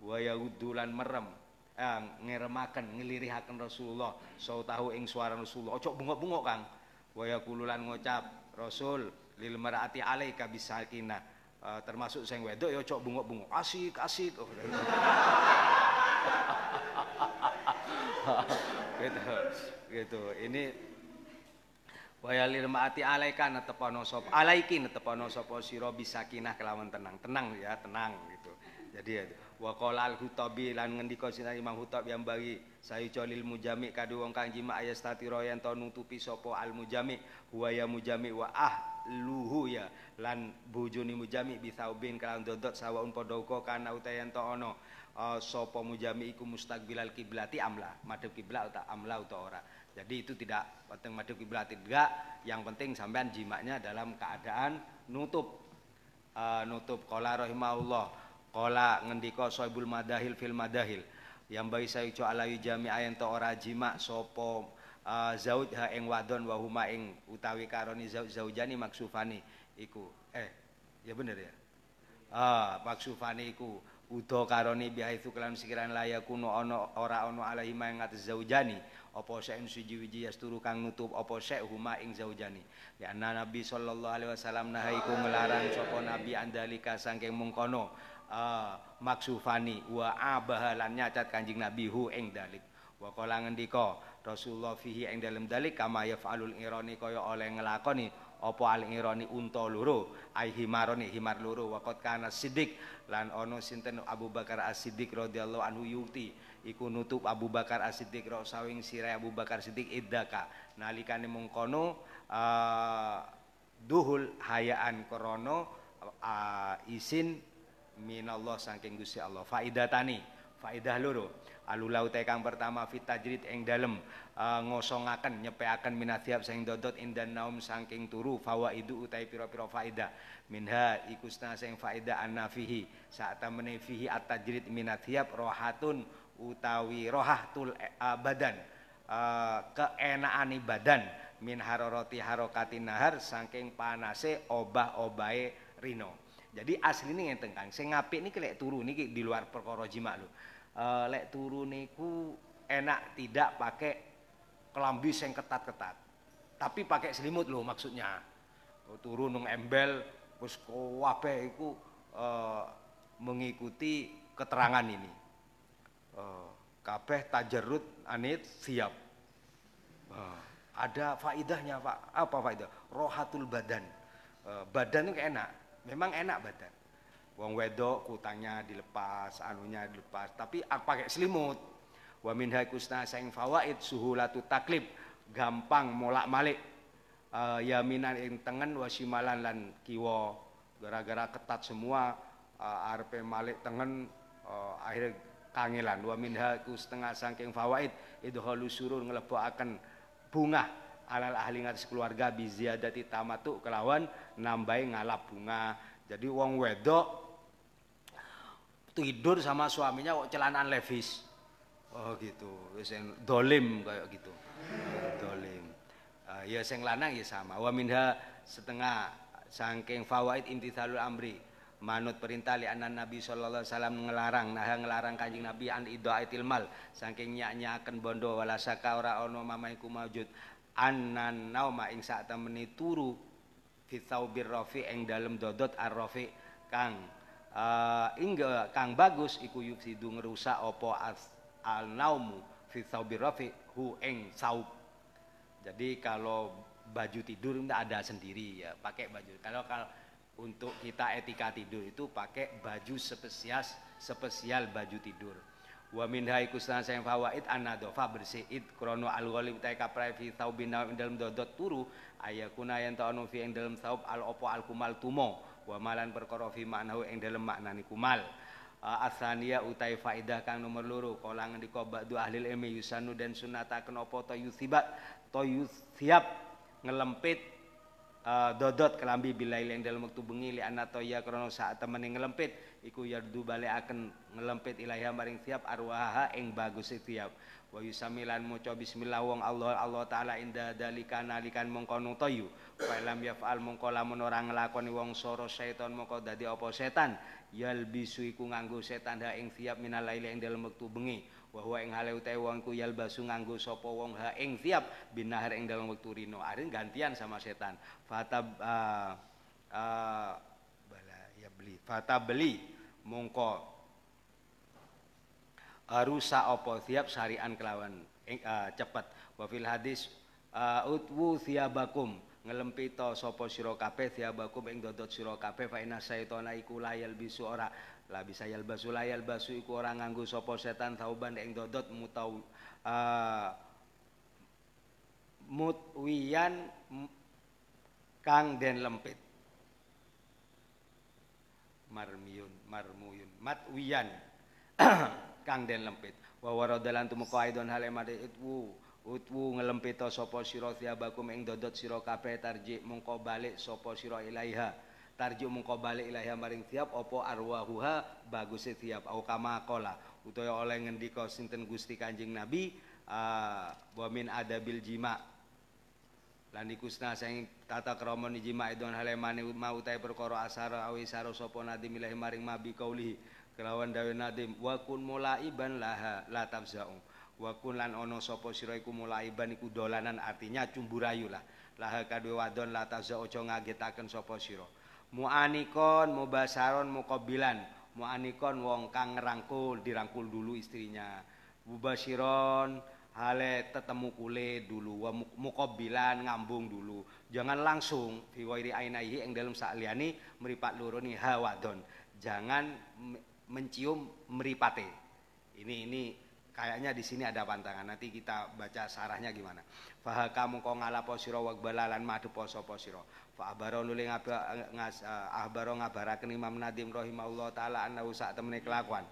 Wa yahudulan merem eh, ngeremaken ngelirihaken Rasulullah. So tahu ing suara Rasulullah. Ojo bungok-bungok Kang waya kululan ngucap Rasul lil marati alaika bisakina. Uh, termasuk sing wedok ya ojo bungok-bungok asik asik. Oh, gitu. Gitu ini waya lil marati alaika netepono sop alaiki netepono sapa sira bisakinah kelawan tenang. Tenang ya tenang gitu. Jadi ya wa qala al hutabi lan ngendika sinan Imam Hutab yang bagi sayu jalil mujami kadu wong kang jima ayastatira yen to nutupi sapa al mujami huwa ya mujami wa ahluhu ya lan bojone mujami bisaubin kalawan dodot sawaun padha uga kana utayen to ana uh, sapa mujami iku mustaqbilal kiblati amla madhep kiblat atau amla atau ora. Jadi itu tidak penting madhep kiblat tidak yang penting sampean jimaknya dalam keadaan nutup. Uh, nutup. Qala rahimahullah Kola ngendika soibul madahil fil madahil. Yang bagi saya co alawi jami ayen to ora jima sopo uh, ha ing wadon wa huma utawi karoni zauj zaujani maksufani iku. Eh ya bener ya? Ah maksufani iku. Udo karoni biha itu kelan sikiran layakuno ono ora ono alaihi ma ing atas zaujani. Apa sek suji wiji yasturu kang nutup apa sek huma ing zaujani. Ya nabi sallallahu alaihi wasallam nahaiku ngelarang sapa nabi andalika saking mungkono uh, maksufani wa abahalan nyacat kanjing Nabi hu ing dalik. Wa kala ngendika Rasulullah fihi ing dalem dalik kama yafalul ironi kaya oleh ngelakoni apa al ironi unta loro ai himaroni himar loro. Waqat kana sidik lan ono sinten Abu Bakar As-Siddiq radhiyallahu anhu yuti. Iku nutup Abu Bakar As-Siddiq sawing sirai Abu Bakar Siddiq iddaka. Nalikane mengkono uh, duhul hayaan korono uh, isin minallah saking Gusti Allah. Faidatani faidah loro. Alulau kang pertama fit tajrid ing dalem uh, ngosongaken nyepeaken minathiab sing dodot indan naum saking turu fawaidu utai pira-pira faidah. Minha ikusna sing faidah annafihi saat temene fihi at-tajrid minathiab rohatun utawi rohatul uh, badan. Uh, keenaani badan. Min haroroti harokati nahar saking panase obah-obahe rino jadi asli ini ngeten Kang sing apik niki lek turu niki di luar perkara jima lho uh, lek turu niku enak tidak pakai kelambi sing ketat-ketat tapi pakai selimut loh maksudnya oh, turu nung embel wis kabeh iku uh, mengikuti keterangan ini uh, kabeh tajarrud anit siap uh, ada faidahnya Pak. Apa faidah? Rohatul badan. E, badan itu enak. Memang enak badan. Wong wedok kutangnya dilepas, anunya dilepas, tapi pakai selimut. Wa min haikusna saing fawaid suhulatu taklib, gampang molak-malik. E, yaminan ing tengen wasimalan lan kiwa. Gara-gara ketat semua e, arpe malik tengen e, akhirnya kangelan. Wa min haikusna saking fawaid idhalu surur ngelebokaken bunga alal ahli ngatas keluarga biziadati tamatu kelawan nambahi ngalap bunga. Jadi wong wedok tidur sama suaminya kok celanaan levis. Oh gitu. Wis dolim kayak gitu. Dolim. Uh, ya sing lanang ya sama. Wa minha setengah. Saking fawaid intisalul amri. Manut perintah li anan Nabi sallallahu alaihi wasallam ngelarang. Nah ngelarang Kanjeng Nabi an idaitil mal. Saking nyak-nyaken bondo wala saka ora ana mamaiku maujud. Anan nauma ing sak temeni turu fi saubir rafi ing dalem dodot ar-rafi kang. Uh, ingga kang bagus iku yufsidu ngerusak apa al naumu fi saubir rafi hu ing saub jadi kalau baju tidur ada sendiri ya pakai baju. Kalau kalau untuk kita etika tidur itu pakai baju spesial spesial baju tidur wa min haiku sayang fawaid anadofa bersiid krono al ghalib ta kaprai fi thaubina ing dalem dodot turu ayakuna yen ta ono fi ing dalem thaub al opo al kumal tumo wa malan perkara fi maknahu ing dalem maknani kumal. Asania utai faidah kang nomor loro kala ngendika ba'du ahli ilmi yusanu dan sunataken apa to yusibat to yusiab ngelempit dodot kelambi bilai yang dalam waktu bengi li anato ya krono saat temen yang ngelempit iku yardu akan ngelempit ilahya maring tiap arwaha ing bagus tiap wa yusamilan maca bismillah wong Allah Allah taala inda dalika nalikan mengkono toyu fa lam yafal mongko lamun ora nglakoni wong soro setan mongko dadi apa setan. Yalbisu iku nganggo setan ha ing tiap minalaili ing dalam waktu bengi. Wa huwa ing hale utahe wong ku yalbasu nganggo sapa wong ha ing tiap binahar ing dalam wektu rino arin gantian sama setan. Fata uh, uh, bala ya beli. Fata beli mongko. Rusa apa? Tiap syarian kelawan. Uh, cepet wa fil hadis uh, utwu thiabakum. Ngelempito sapa sira kabeh thiabakum ing dodot sira kabeh. Fa inna iku layal bisu ora. La bisa yalbasu la yalbasu iku ora nganggo sapa setan tauban ing dodot mutau uh, kang den lempit. Marmiyun marmuyun. Matwiyan. Kang den lempit. Wa waradalan tumeka aidon hal emade itwu utwu ngelempito sapa sira thiabakum ing dodot sira kabeh tarji mungko balik sapa sira ilaiha. Tarju mengko balik ilahi maring tiap opo arwahuha bagus tiap au kama kola utawa oleh ngendika sinten Gusti Kanjeng Nabi uh, wa min adabil jima lan ikusna sing tata krama ni jima idon halemane mau utahe perkara asara awi saro sapa nadim ilahi maring mabi kauli. Kelawan dawe nadim wa kun mulaiban laha la tafza'u wa kun lan ono sapa sira iku mulaiban iku dolanan artinya cumburayu lah. Laha kadua wadon la tafza'u aja ngagetaken sapa sira. Mu'anikon mubasaron mukobilan mu'anikon wong kang ngerangkul dirangkul dulu istrinya. Mubashiron hale tetemu kule dulu wa mukobilan ngambung dulu. Jangan langsung fi wairi ainaihi ing dalam sakliyane meripat loro ni hawadon jangan mencium meripate ini ini kayaknya di sini ada pantangan. Nanti kita baca sarahnya gimana. Fa kamu kok ngalapo sira wa balalan madu poso po sira. Fa abaro nuling ahbaro ngabaraken Imam Nadim rahimahullah taala annahu sak temene kelakuan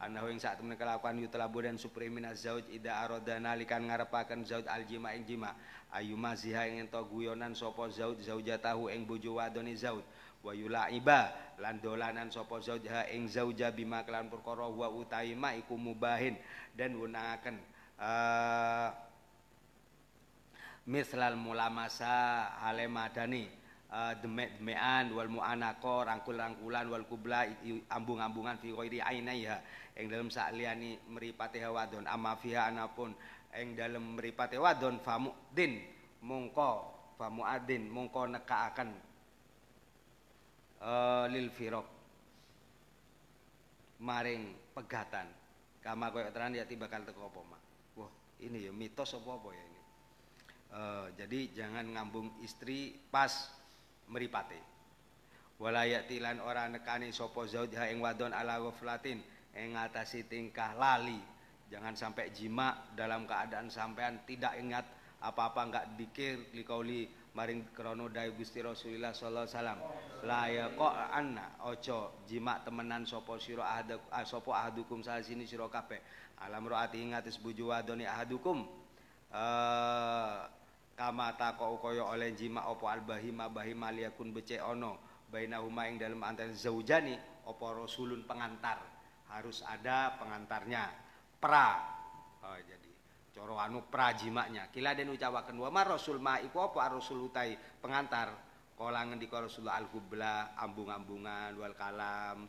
anahu ing sak temene kelakuan yutlabu dan suprimin zauj ida aroda nalikan ngarepaken zauj aljima ing jima. Ayu maziha ing ento guyonan sapa zauj zaujatahu ing bojo wadone zauj. Wa yulaiba lan dolanan sapa zaujha ing zauja bima kelan perkara wa utaima iku mubahin. Dan gunakan uh, mislal mulamasa alemadani uh, demek-demekan wal mu'anaqo rangkul-rangkulan wal kubla ambung-ambungan fi ghairi ainaiha ing dalem sakliyane mripate wadon amma fiha anapun. Ing dalem mripate wadon famuddin mongko famuadin mongko nekaaken uh, lil firaq maring pegatan. Kama koyo tenan ya bakal teko apa mak? Wah ini ya mitos apa apa ya ini? Uh, jadi jangan ngambung istri pas meripate walayatilan ora nekani sapa zaujha ing wadon ala ghaflatin ing ngatasi tingkah lali. Jangan sampai jima dalam keadaan sampean tidak ingat apa-apa enggak dikir likauli maring krono dai Gusti Rasulullah sallallahu alaihi wasallam. La ya kok anna ojo jima temenan sapa sira ahad ah, sapa ahadukum salah sini sira kabeh. Alam roati ngatis buju wadoni ahadukum. Eh kama tako kaya oleh jima apa albahima bahima liyakun becek ono bainahuma ing dalam antara zaujani apa rasulun pengantar harus ada pengantarnya. Pra. Oh, jadi coro anu pra jimaknya. Kila den ucapaken wa ma rasul ma iku apa? Rasul utai pengantar. Kala ngendika Rasulullah al-hubla ambung-ambungan wal kalam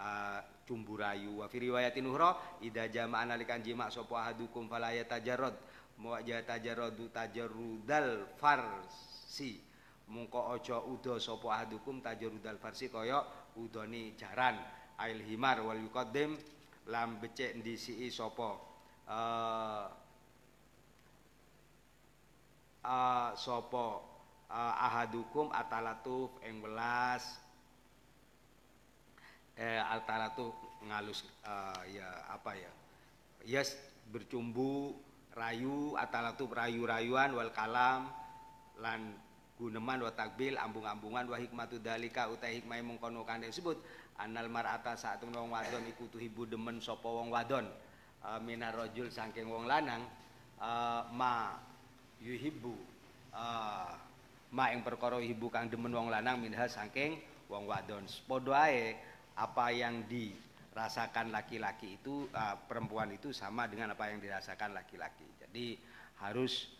uh, cumburayu wa fi riwayatin ukhra idza jama'a nalikan jima' sapa ahadukum fala yatajarrad. Muwajjah tajarradu tajarrudal farsi. Mungko aja uda sapa ahadukum tajarrudal farsi kaya udane jaran ail himar wal yuqaddim lam becek ndisiki sapa? Uh, uh, sapa? Uh, ahadukum atalatuf ing welas. Eh ngalus uh, ya apa ya? Yes bercumbu rayu atalatuf rayu-rayuan wal kalam lan guneman wa takbil ambung-ambungan wa hikmatu dalika utai hikmah mengkono kan disebut anal mar'ata saat wong wadon iku tuhibu demen sapa wong wadon. Uh, minar rajul saking wong lanang uh, ma yuhibbu uh, ma ing perkara hibu kang demen wong lanang minha saking wong wadon. Padha apa yang dirasakan laki-laki itu uh, perempuan itu sama dengan apa yang dirasakan laki-laki. Jadi harus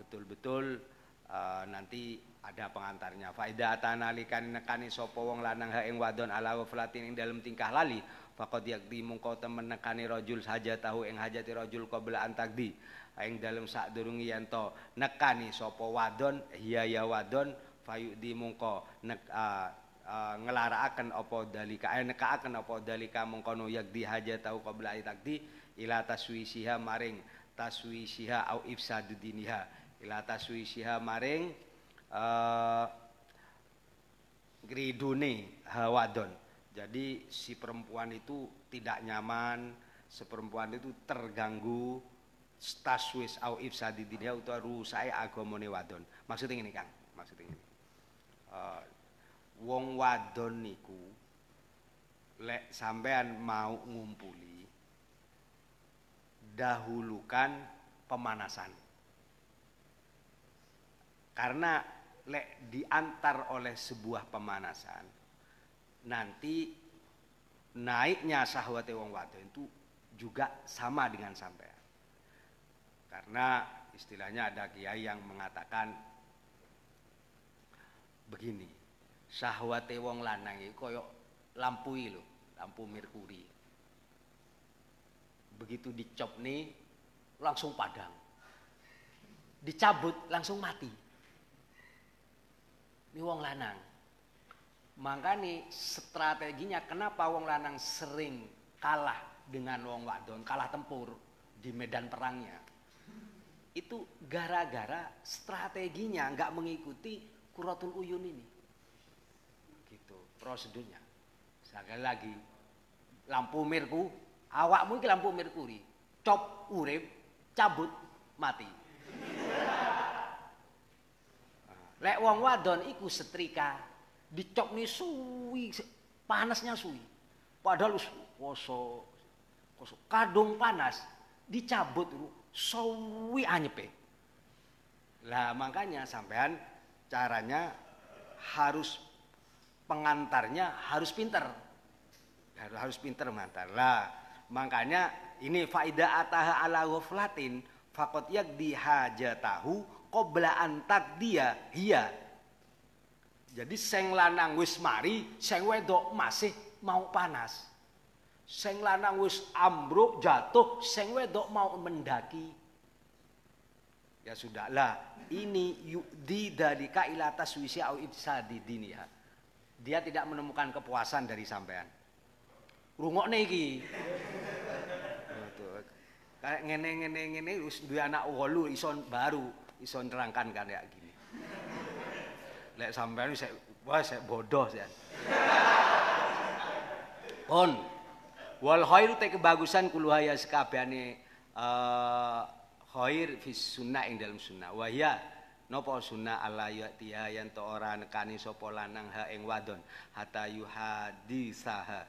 betul-betul uh, uh, nanti ada pengantarnya. Faida atanalikan nekani sapa wong lanang ha wadon ala waflatin ing dalem tingkah lali. Faqad yakdi mungko temen nekani rajul saja tahu ing hajati rajul qabla antakdi ing dalem sadurunge yen to nekani sapa wadon hiya ya wadon fayudi mungko nek ngelaraaken apa dalika eh, nekaaken apa dalika mengkono yakdi hajatahu qabla antakdi ila taswisiha maring taswisiha au ifsadu diniha ila taswisiha maring uh, hawadon. Jadi si perempuan itu tidak nyaman, si perempuan itu terganggu staswis au ifsadi dunia utawa rusai agamane wadon. Maksudnya ini Kang, maksudnya ini. Uh, wong wadon niku lek sampean mau ngumpuli dahulukan pemanasan. Karena lek diantar oleh sebuah pemanasan nanti naiknya syahwat wong wadon itu juga sama dengan sampean. Karena istilahnya ada kiai yang mengatakan begini syahwat wong lanang itu koyok lampu lampu merkuri. Begitu dicop nih langsung padang. Dicabut langsung mati ini wong lanang. Makanya strateginya kenapa wong lanang sering kalah dengan wong wadon, kalah tempur. di medan perangnya. Itu gara-gara strateginya nggak mengikuti kuratul uyun ini. Gitu prosedurnya. Sekali lagi lampu mirku, awakmu iki lampu merkuri. Cop urip, cabut mati. Lek wong wadon iku setrika, dicop nih suwi, panasnya suwi. Padahal wis poso, poso kadung panas, dicabut suwi anyepe. Lah makanya sampean caranya harus pengantarnya harus pinter. Harus pinter mengantar. Lah makanya ini faida ataha ala ghaflatin fakot yak dihajatahu qabla antak dia hia. Jadi seng lanang wis mari, seng wedok masih mau panas. Seng lanang wis ambruk jatuh, seng wedok mau mendaki. Ya sudahlah, ini di dari kailata suisi au ibsadi dinia. Dia tidak menemukan kepuasan dari sampean. Rungokne iki. Kayak ngene-ngene ngene wis duwe anak wolu iso baru iso nerangkan kayak gini. Lek sampean wis wah saya bodoh ya. On. Wal khairu te kebagusan kuluhaya sekabehane uh, khair fi sunnah ing dalam sunnah. Wa ya napa sunnah ala yatiha yen to ora nekani sapa lanang ha ing wadon hatta yuhadisaha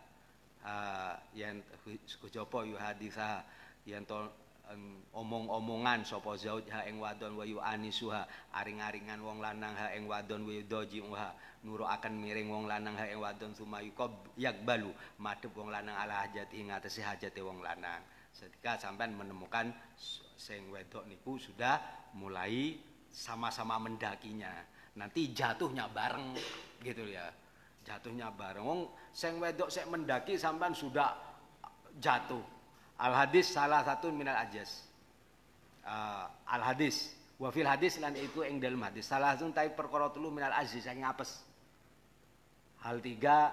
uh, yen kejaba yuhadisaha yen to omong-omongan sapa zauj ha ing wadon wa yuanisuha aring-aringan wong lanang ha ing wadon wa doji ha nuruaken miring wong lanang ha ing wadon sumayuka yakbalu madhep wong lanang ala hajati ing atase hajate wong lanang. Ketika sampean menemukan sing wedok niku sudah mulai sama-sama mendakinya. Nanti jatuhnya bareng gitu ya. Jatuhnya bareng. Wong sing wedok sik mendaki sampean sudah jatuh Al hadis salah satu minal ajas. Uh, al hadis wa fil hadis lan iku ing dalem hadis salah satu tapi perkara telu minal aziz saking apes. Hal tiga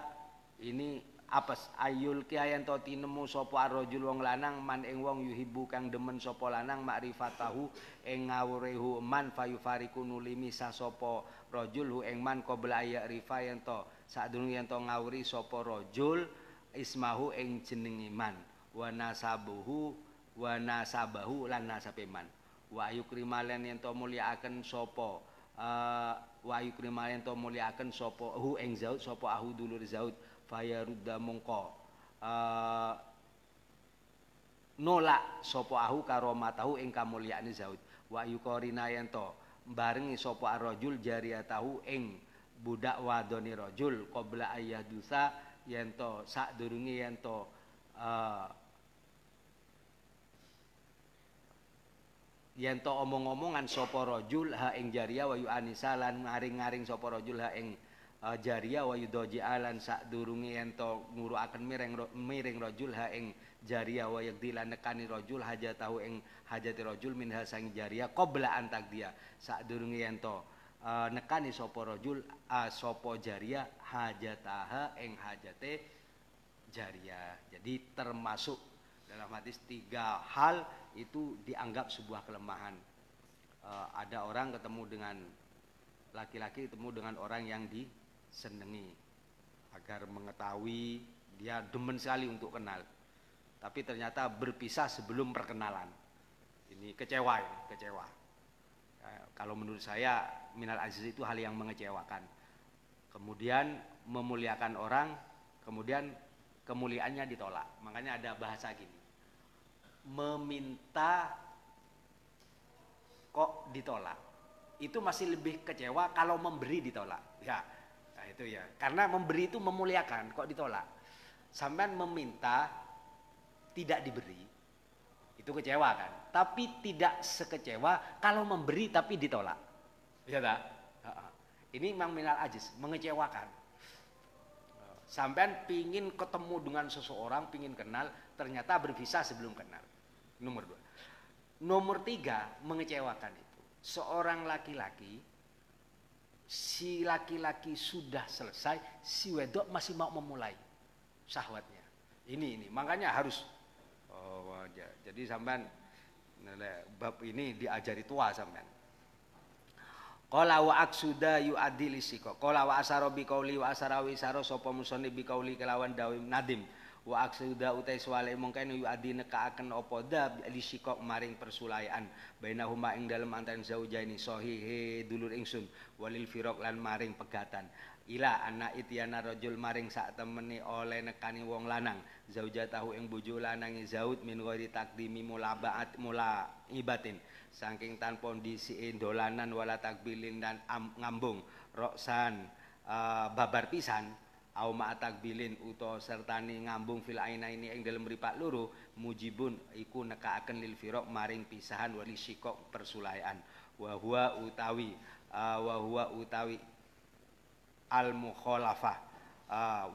ini apes ayul kiayan to tinemu sapa arrajul wong lanang man ing wong yuhibbu kang demen sapa lanang makrifatahu ing ngawurehu man fayufariku nulimi sa sapa rajul hu ing man qabla ya rifa yen to sadurunge yen to ngawuri sapa rajul ismahu ing jeneng iman wa nasabuhu wa nasabahu lan nasabeman wa yukrimalen yen to mulyakaken sapa uh, wa yukrimalen to mulyakaken sapa hu ing zaud sapa ahu dulur zaud fayarudda mongko uh, nolak sapa ahu karomatahu ing kamulyaane zaud wa yukorina yen to barengi sapa arrajul jariyatahu ing budak wadone rajul qabla ayyadusa yen to sadurunge yen to uh, yen to omong-omongan sapa rajul ha ing jariya wa yu'anisa lan ngaring-ngaring sapa rajul ha ing uh, jariya wa yudoji alan sadurunge yen to nguruaken miring miring rajul ha ing jariya wa yagdilan nekani rajul hajatahu ing hajati min ha sang jariya qabla an takdia sadurunge yen to uh, nekani sapa rajul uh, sapa jariya hajataha ing hajate jariya jadi termasuk dalam hadis tiga hal itu dianggap sebuah kelemahan. Uh, ada orang ketemu dengan laki-laki ketemu dengan orang yang disenangi agar mengetahui dia demen sekali untuk kenal. Tapi ternyata berpisah sebelum perkenalan. Ini kecewa, ini, kecewa. Uh, kalau menurut saya minal aziz itu hal yang mengecewakan. Kemudian memuliakan orang, kemudian kemuliaannya ditolak. Makanya ada bahasa gini meminta kok ditolak. Itu masih lebih kecewa kalau memberi ditolak. Ya nah itu ya. Karena memberi itu memuliakan kok ditolak. Sampai meminta tidak diberi itu kecewa kan? Tapi tidak sekecewa kalau memberi tapi ditolak. Ya tak? Ini memang minal ajis mengecewakan. Sampai pingin ketemu dengan seseorang pingin kenal ternyata berpisah sebelum kenal Nomor dua. Nomor tiga, mengecewakan itu. Seorang laki-laki, si laki-laki sudah selesai, si wedok masih mau memulai syahwatnya. Ini, ini. Makanya harus, oh, jadi sampean bab ini diajari tua sampean Qala wa aksuda yu adilisiko. Qala wa asaro bi qauli wa asarawi saro bi kelawan dawim nadim. Wa aksuda utai swale mungkin yu adi nekaaken apa da lisiko maring persulayan. Bainahuma ing dalem antaran zaujaini sahihi dulur ingsun walil firaq lan maring pegatan. Ila anak itiana rajul maring sak temeni oleh nekani wong lanang zaujatahu ing bojo lanang zaud min ghairi takdimi mulabaat mula ibatin saking tanpa ndisiin dolanan wala takbilin dan am, ngambung roksan uh, babar pisan au ma takbilin uto sertani ngambung fil aina ini ing dalam mripat loro mujibun iku nekaaken lil firaq maring pisahan wali sikok persulayan wa huwa utawi wa huwa utawi al mukhalafah.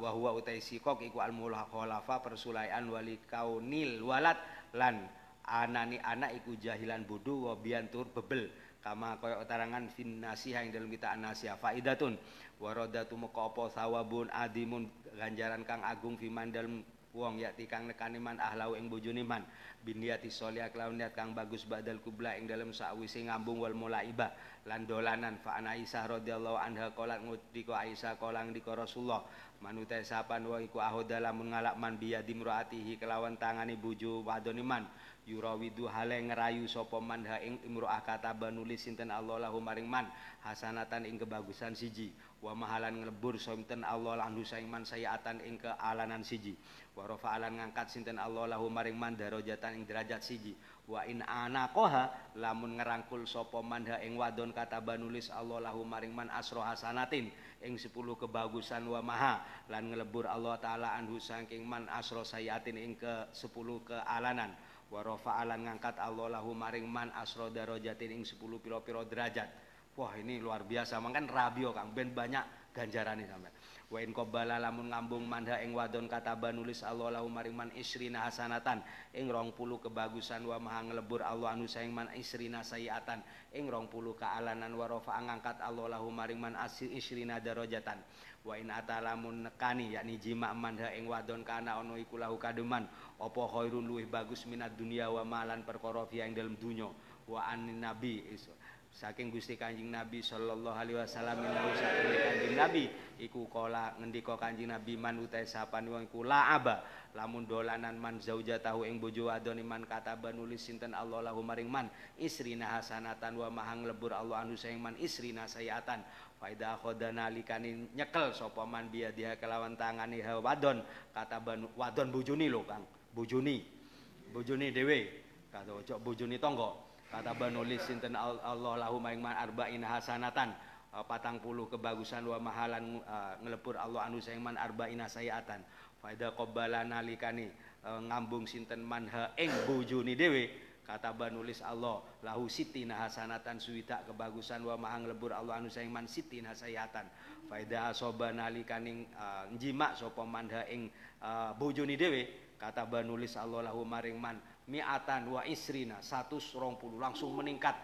Wa huwa utai sikok iku al mukhalafah persulayan wali kaunil walad lan anani anak iku jahilan bodoh wa biantur bebel kama kaya tarangan fin nasiha ing dalam kita nasiha. Faidatun waradatu maka apa sawabun adimun ganjaran kang agung fi dalam wong yakti kang nekani man ahlau ing bojone man. Biniyati sholihah kelawan niat kang bagus badal kubla ing dalam sakwise ngambung wal mulaibah. Lan dolanan fa ana Aisyah radhiyallahu anha qalat ngudika Aisyah kolang di Rasulullah manutai sapan wa iku ahoda ngalak man biyadi mraatihi kelawan tangane bojo wadone man yurawidu hale ngerayu sapa man ha ing imro'ah kataba nulis sinten Allah lahu maring man hasanatan ing kebagusan siji. Wa mahalan nglebur sinten Allah lahu saing man sayatan ing kealanan siji. Wa rafa'alan ngangkat sinten Allah lahu maring man darajatan ing derajat siji. Wa in anaqaha lamun ngerangkul sapa man ha ing wadon kataba nulis Allah lahu maring man asro hasanatin ing 10 kebagusan wa maha lan nglebur Allah taala anhu saking man asro sayatin ing ke 10 kealanan wa rafa'alan ngangkat Allah lahu maring man asro darajatin ing 10 piro-piro derajat. Wah ini luar biasa. Mangkan rabio Kang. Ben banyak ganjaran ini sampai wa in qabbala lamun ngambung mandha ing wadon kata nulis Allah lahu maring man isrina hasanatan ing 20 kebagusan wa maha nglebur Allah anu saing man isrina sayiatan ing 20 kealanan wa rafa ngangkat Allah lahu maring man asir isrina darajatan wa in atalamun nekani yakni jima mandha ing wadon kana ono iku lahu kademan apa khairun luwih bagus minat dunia wa malan perkara fi ing dalem dunya. Wa anin nabi saking Gusti Kanjeng Nabi sallallahu alaihi wasallam menawi saking Kanjeng Nabi iku kala ngendika Kanjeng Nabi man utai sapane wong iku aba lamun dolanan man zaujatahu ing bojo wadon iman kata nulis sinten Allah lahu maring man isrina hasanatan wa mahang lebur Allah anu sayang man isrina sayatan faida khodana likani nyekel sapa man dia dia kelawan wadon kata ban wadon bojone lho Kang. Bojone bojone dhewe. Kata ojo bojone tangga kata nulis sinten Allah lahu maring man arba'in hasanatan. Patang puluh kebagusan wa mahalan uh, ngelepur Allah anu sayang man arba'in sayatan faida qabbala nalikani uh, ngambung sinten man ha ing bojone dhewe kata nulis Allah lahu sitina hasanatan suwita kebagusan wa mahang lebur Allah anu sayang man sitina sayatan faida asoba nalikaning uh, njima sapa mandha ing uh, bojone dhewe kata nulis Allah lahu maring man mi'atan wa isrina 120 langsung meningkat.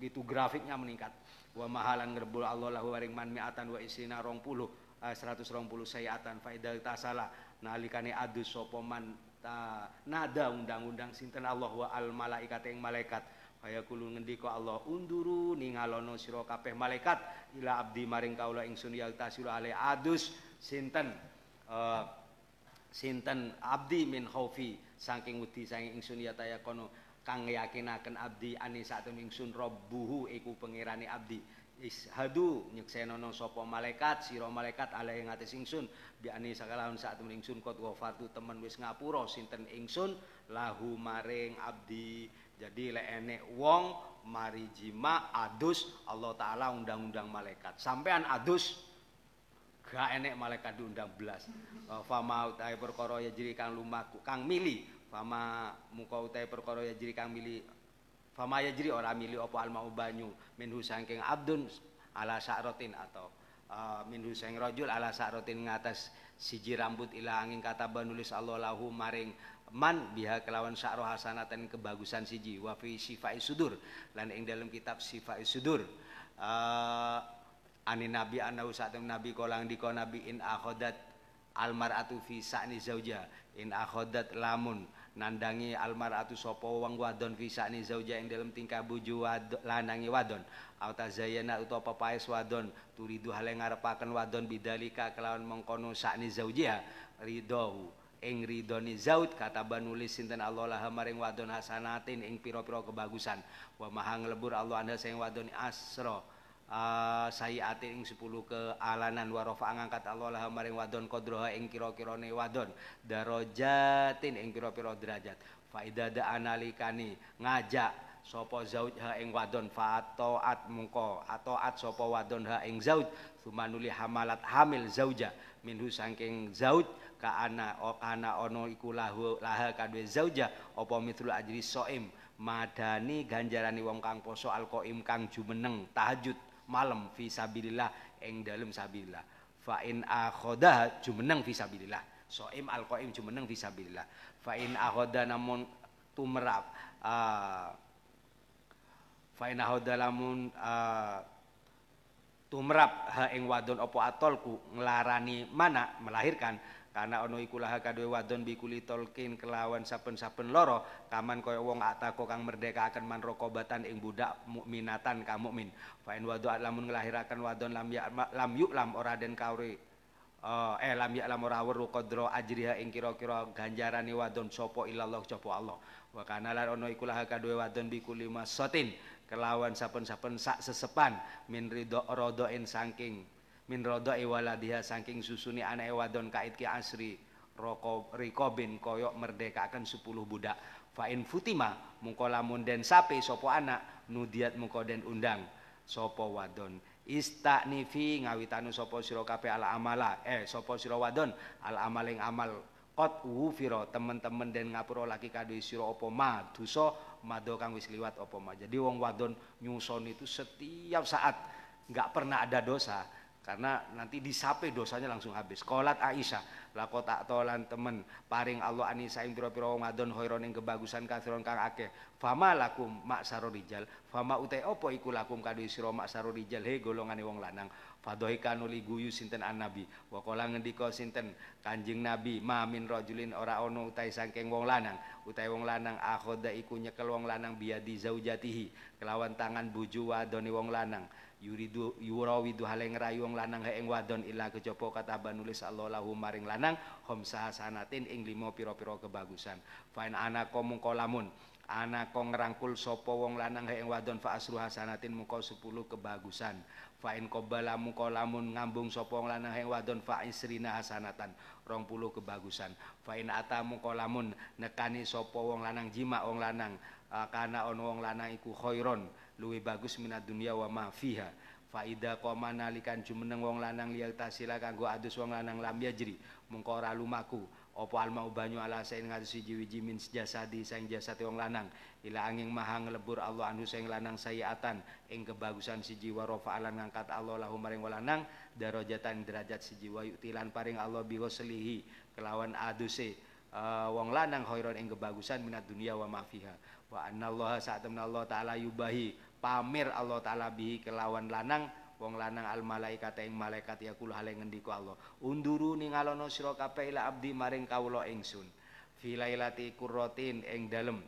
Gitu grafiknya meningkat. Wa mahalan ngerbul Allah lahu maring man mi'atan wa isrina 20 uh, 120 sayatan faida tasala nalikane adus sapa man ta nada undang-undang sinten Allah wa al malaikat yang malaikat. Kaya kulo ngendika Allah unduru ningalono sira kabeh malaikat ila abdi maring kaula ingsun yaltasilu ale adus sinten uh, sinten abdi min khaufi saking wedi saking ingsun ya kono kang yakinaken abdi ani satun ingsun rabbuhu iku pangerane abdi ishadu nyeksenono sapa malaikat sira malaikat ala ing atis ingsun. Biani sakalaun saat ingsun kot wafatu temen wis ngapura sinten ingsun? Lahu maring abdi. Jadi lek enek wong mari jima adus Allah taala undang-undang malaikat. Sampean adus gak enek malaikat diundang belas fama utai perkara ya jiri kang lumaku kang mili. Fama muka utai perkara ya jiri kang mili Fama ya jiri ora mili apa almau banyu minhu sangking abdun ala sa'rotin atau uh, minhu sang rajul ala sa'rotin ngatas siji rambut ila angin kata banulis Allah lahu maring man biha kelawan sa'ro hasanatan kebagusan siji wa fi sifai sudur lan ing dalam kitab sifai sudur. Uh, ani nabi anau saat nabi kolang diko nabi in akhodat almaratu fi sa'ni zauja in akhodat lamun nandangi almaratu sapa wong wadon fisani zauja ing dalam tingkah bojo lanangi wadon. Au tazayyana utawa papaes wadon. Turidu hale ngarepaken wadon bidalika kelawan mengkono sakni zaujiha ridahu ing ridoni zaud kata banulis sinten Allah lah maring wadon hasanatin ing pira-pira kebagusan. Wa maha nglebur Allah anda sing wadon asra uh, sayiati ing 10 alanan wa rafa ngangkat Allah lah maring wadon kodroha ing kira-kirane wadon. Darajatin ing pira-pira derajat. Fa idada analikani ngajak sapa zauj ha ing wadon. Fa taat mungko ataat sapa wadon ha ing zauj. Sumanuli hamalat hamil zauja. Minhu saking zauj ka ana ana ono iku lahu laha kadwe zauja. Apa mitul ajri soim? Madani ganjarani wong kang poso alqaim kang jumeneng tahajud malam fi sabilillah ing dalem sabilillah. Fa in akhoda jumeneng fi sabilillah. Soim al qaim jumeneng fi sabilillah. Fa in akhoda namun tumrap uh, fa in akhoda lamun uh, tumrap ha ing wadon apa atolku nglarani mana melahirkan karena ono iku laha kadue wadon bikuli tolkin kelawan saben-saben loro kaman kaya wong atako kang merdeka akan man rokobatan ing budak mukminatan ka mukmin. Fa in wadu lamun nglahiraken wadon lam ya lam yuk lam ora den kauri uh, eh lam ya lam ora weru qadra ajriha ing kira-kira ganjarane wadon sapa ilallah sapa Allah. Wa kana lan ono iku laha kadue wadon bikuli masatin kelawan saben-saben sak sesepan min ridho rodoin saking min rodai waladiha saking susuni anak wadon kait ki asri roko rikobin koyok merdekakan sepuluh budak. Fain futima mungko lamun den sopo anak nudiat mungko den undang sopo wadon. Istaknifi ngawitanu sopo siro kape ala amala eh sopo siro wadon ala amaling amal. Kot wufiro temen-temen den ngapuro laki kadu siro opo ma duso mado kang wis liwat opo ma. Jadi wong wadon nyuson itu setiap saat nggak pernah ada dosa karena nanti disape dosanya langsung habis. Kolat Aisyah, lako tak tolan temen paring Allah anisa ing pira-pira wong wadon ing kebagusan kathiron kang akeh. Fama lakum mak rijal, fama utai opo iku lakum kadu sira mak rijal he golongane wong lanang. Fadohika nuli guyu sinten an nabi. Kala ngendika sinten Kanjeng Nabi, ma min rajulin ora ono utai saking wong lanang, utai wong lanang akhoda iku nyekel wong lanang biadi zaujatihi kelawan tangan bojo wadone wong lanang yuridu yurawidu hale ngrayu wong lanang ha ing wadon illa kejaba kata nulis Allah lahu maring lanang hom sahasanatin ing limo pira-pira kebagusan. Fain anaka mungko lamun anaka ngrangkul sapa wong lanang ha ing wadon fa asru hasanatin mungko 10 kebagusan. Fain qabala mungko lamun ngambung sapa wong lanang ha ing wadon fa isrina hasanatan 20 kebagusan. Fain ata mungko lamun nekani sapa wong lanang jima wong lanang kana ono wong lanang iku khairon luwih bagus minat dunia wa ma fiha. Faida koma nalikan jumeneng wong lanang liyal tasila kanggo adus wong lanang lam yajri mengko ora lumaku. Apa alma banyu ala sain ngatus siji wiji min jasadi saing jasad wong lanang. Ila angin maha ngelebur Allah anhu saing lanang sayiatan ing kebagusan siji wa alan ngangkat Allah lahu maring lanang darajatan derajat siji wa yuktilan paring Allah bi selihi kelawan aduse uh, wong lanang khairon ing kebagusan minat dunia wa ma fiha wa annallaha sa'atamna Allah taala yubahi. Pamer Allah taala bihi kelawan lanang wong lanang al malaikat ing malaikat yakul hale ngendika Allah. Unduru ningalono sira kabeh ila abdi maring kawula ingsun. Fi lailati qurratin ing dalem.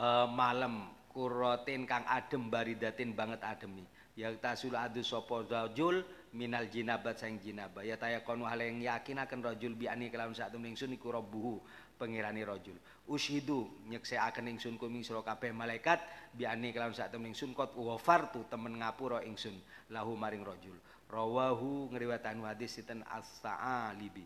Uh, malam qurratin kang adem baridatin banget ademi. Ya tasul adu sapa rajul minal jinabat sang jinabah ya tayakonu hale yang yakinaken rajul bi ani kelawan sak temning sun iku rabbuhu pengirani rajul. Ushidu nyekseaken ingsun kuming sira kabeh malaikat biani kelawan sak temen ingsun kot wafartu temen ngapura ingsun lahu maring rajul. Rawahu ngriwatan hadis sinten as-sa'alibi.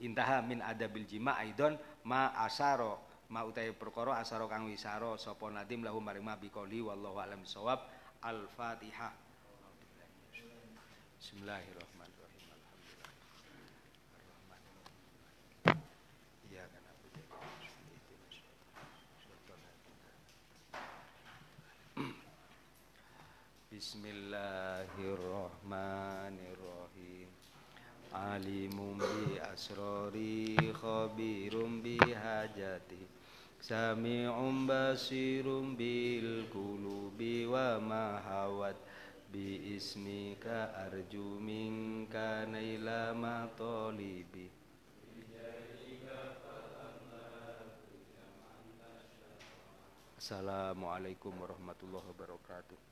Intaha min adabil jima aidon ma asaro ma utai perkara asaro kang wisaro sapa nadim lahu maring ma biqoli wallahu alam sawab al-fatihah Bismillahirrahmanirrahim Bismillahirrahmanirrahim. Alimum bi asrori khabirum bi hajati. Sami'um basirum bil kulubi wa mahawat Bi ismika arju minka naila matolibi Assalamualaikum warahmatullahi wabarakatuh.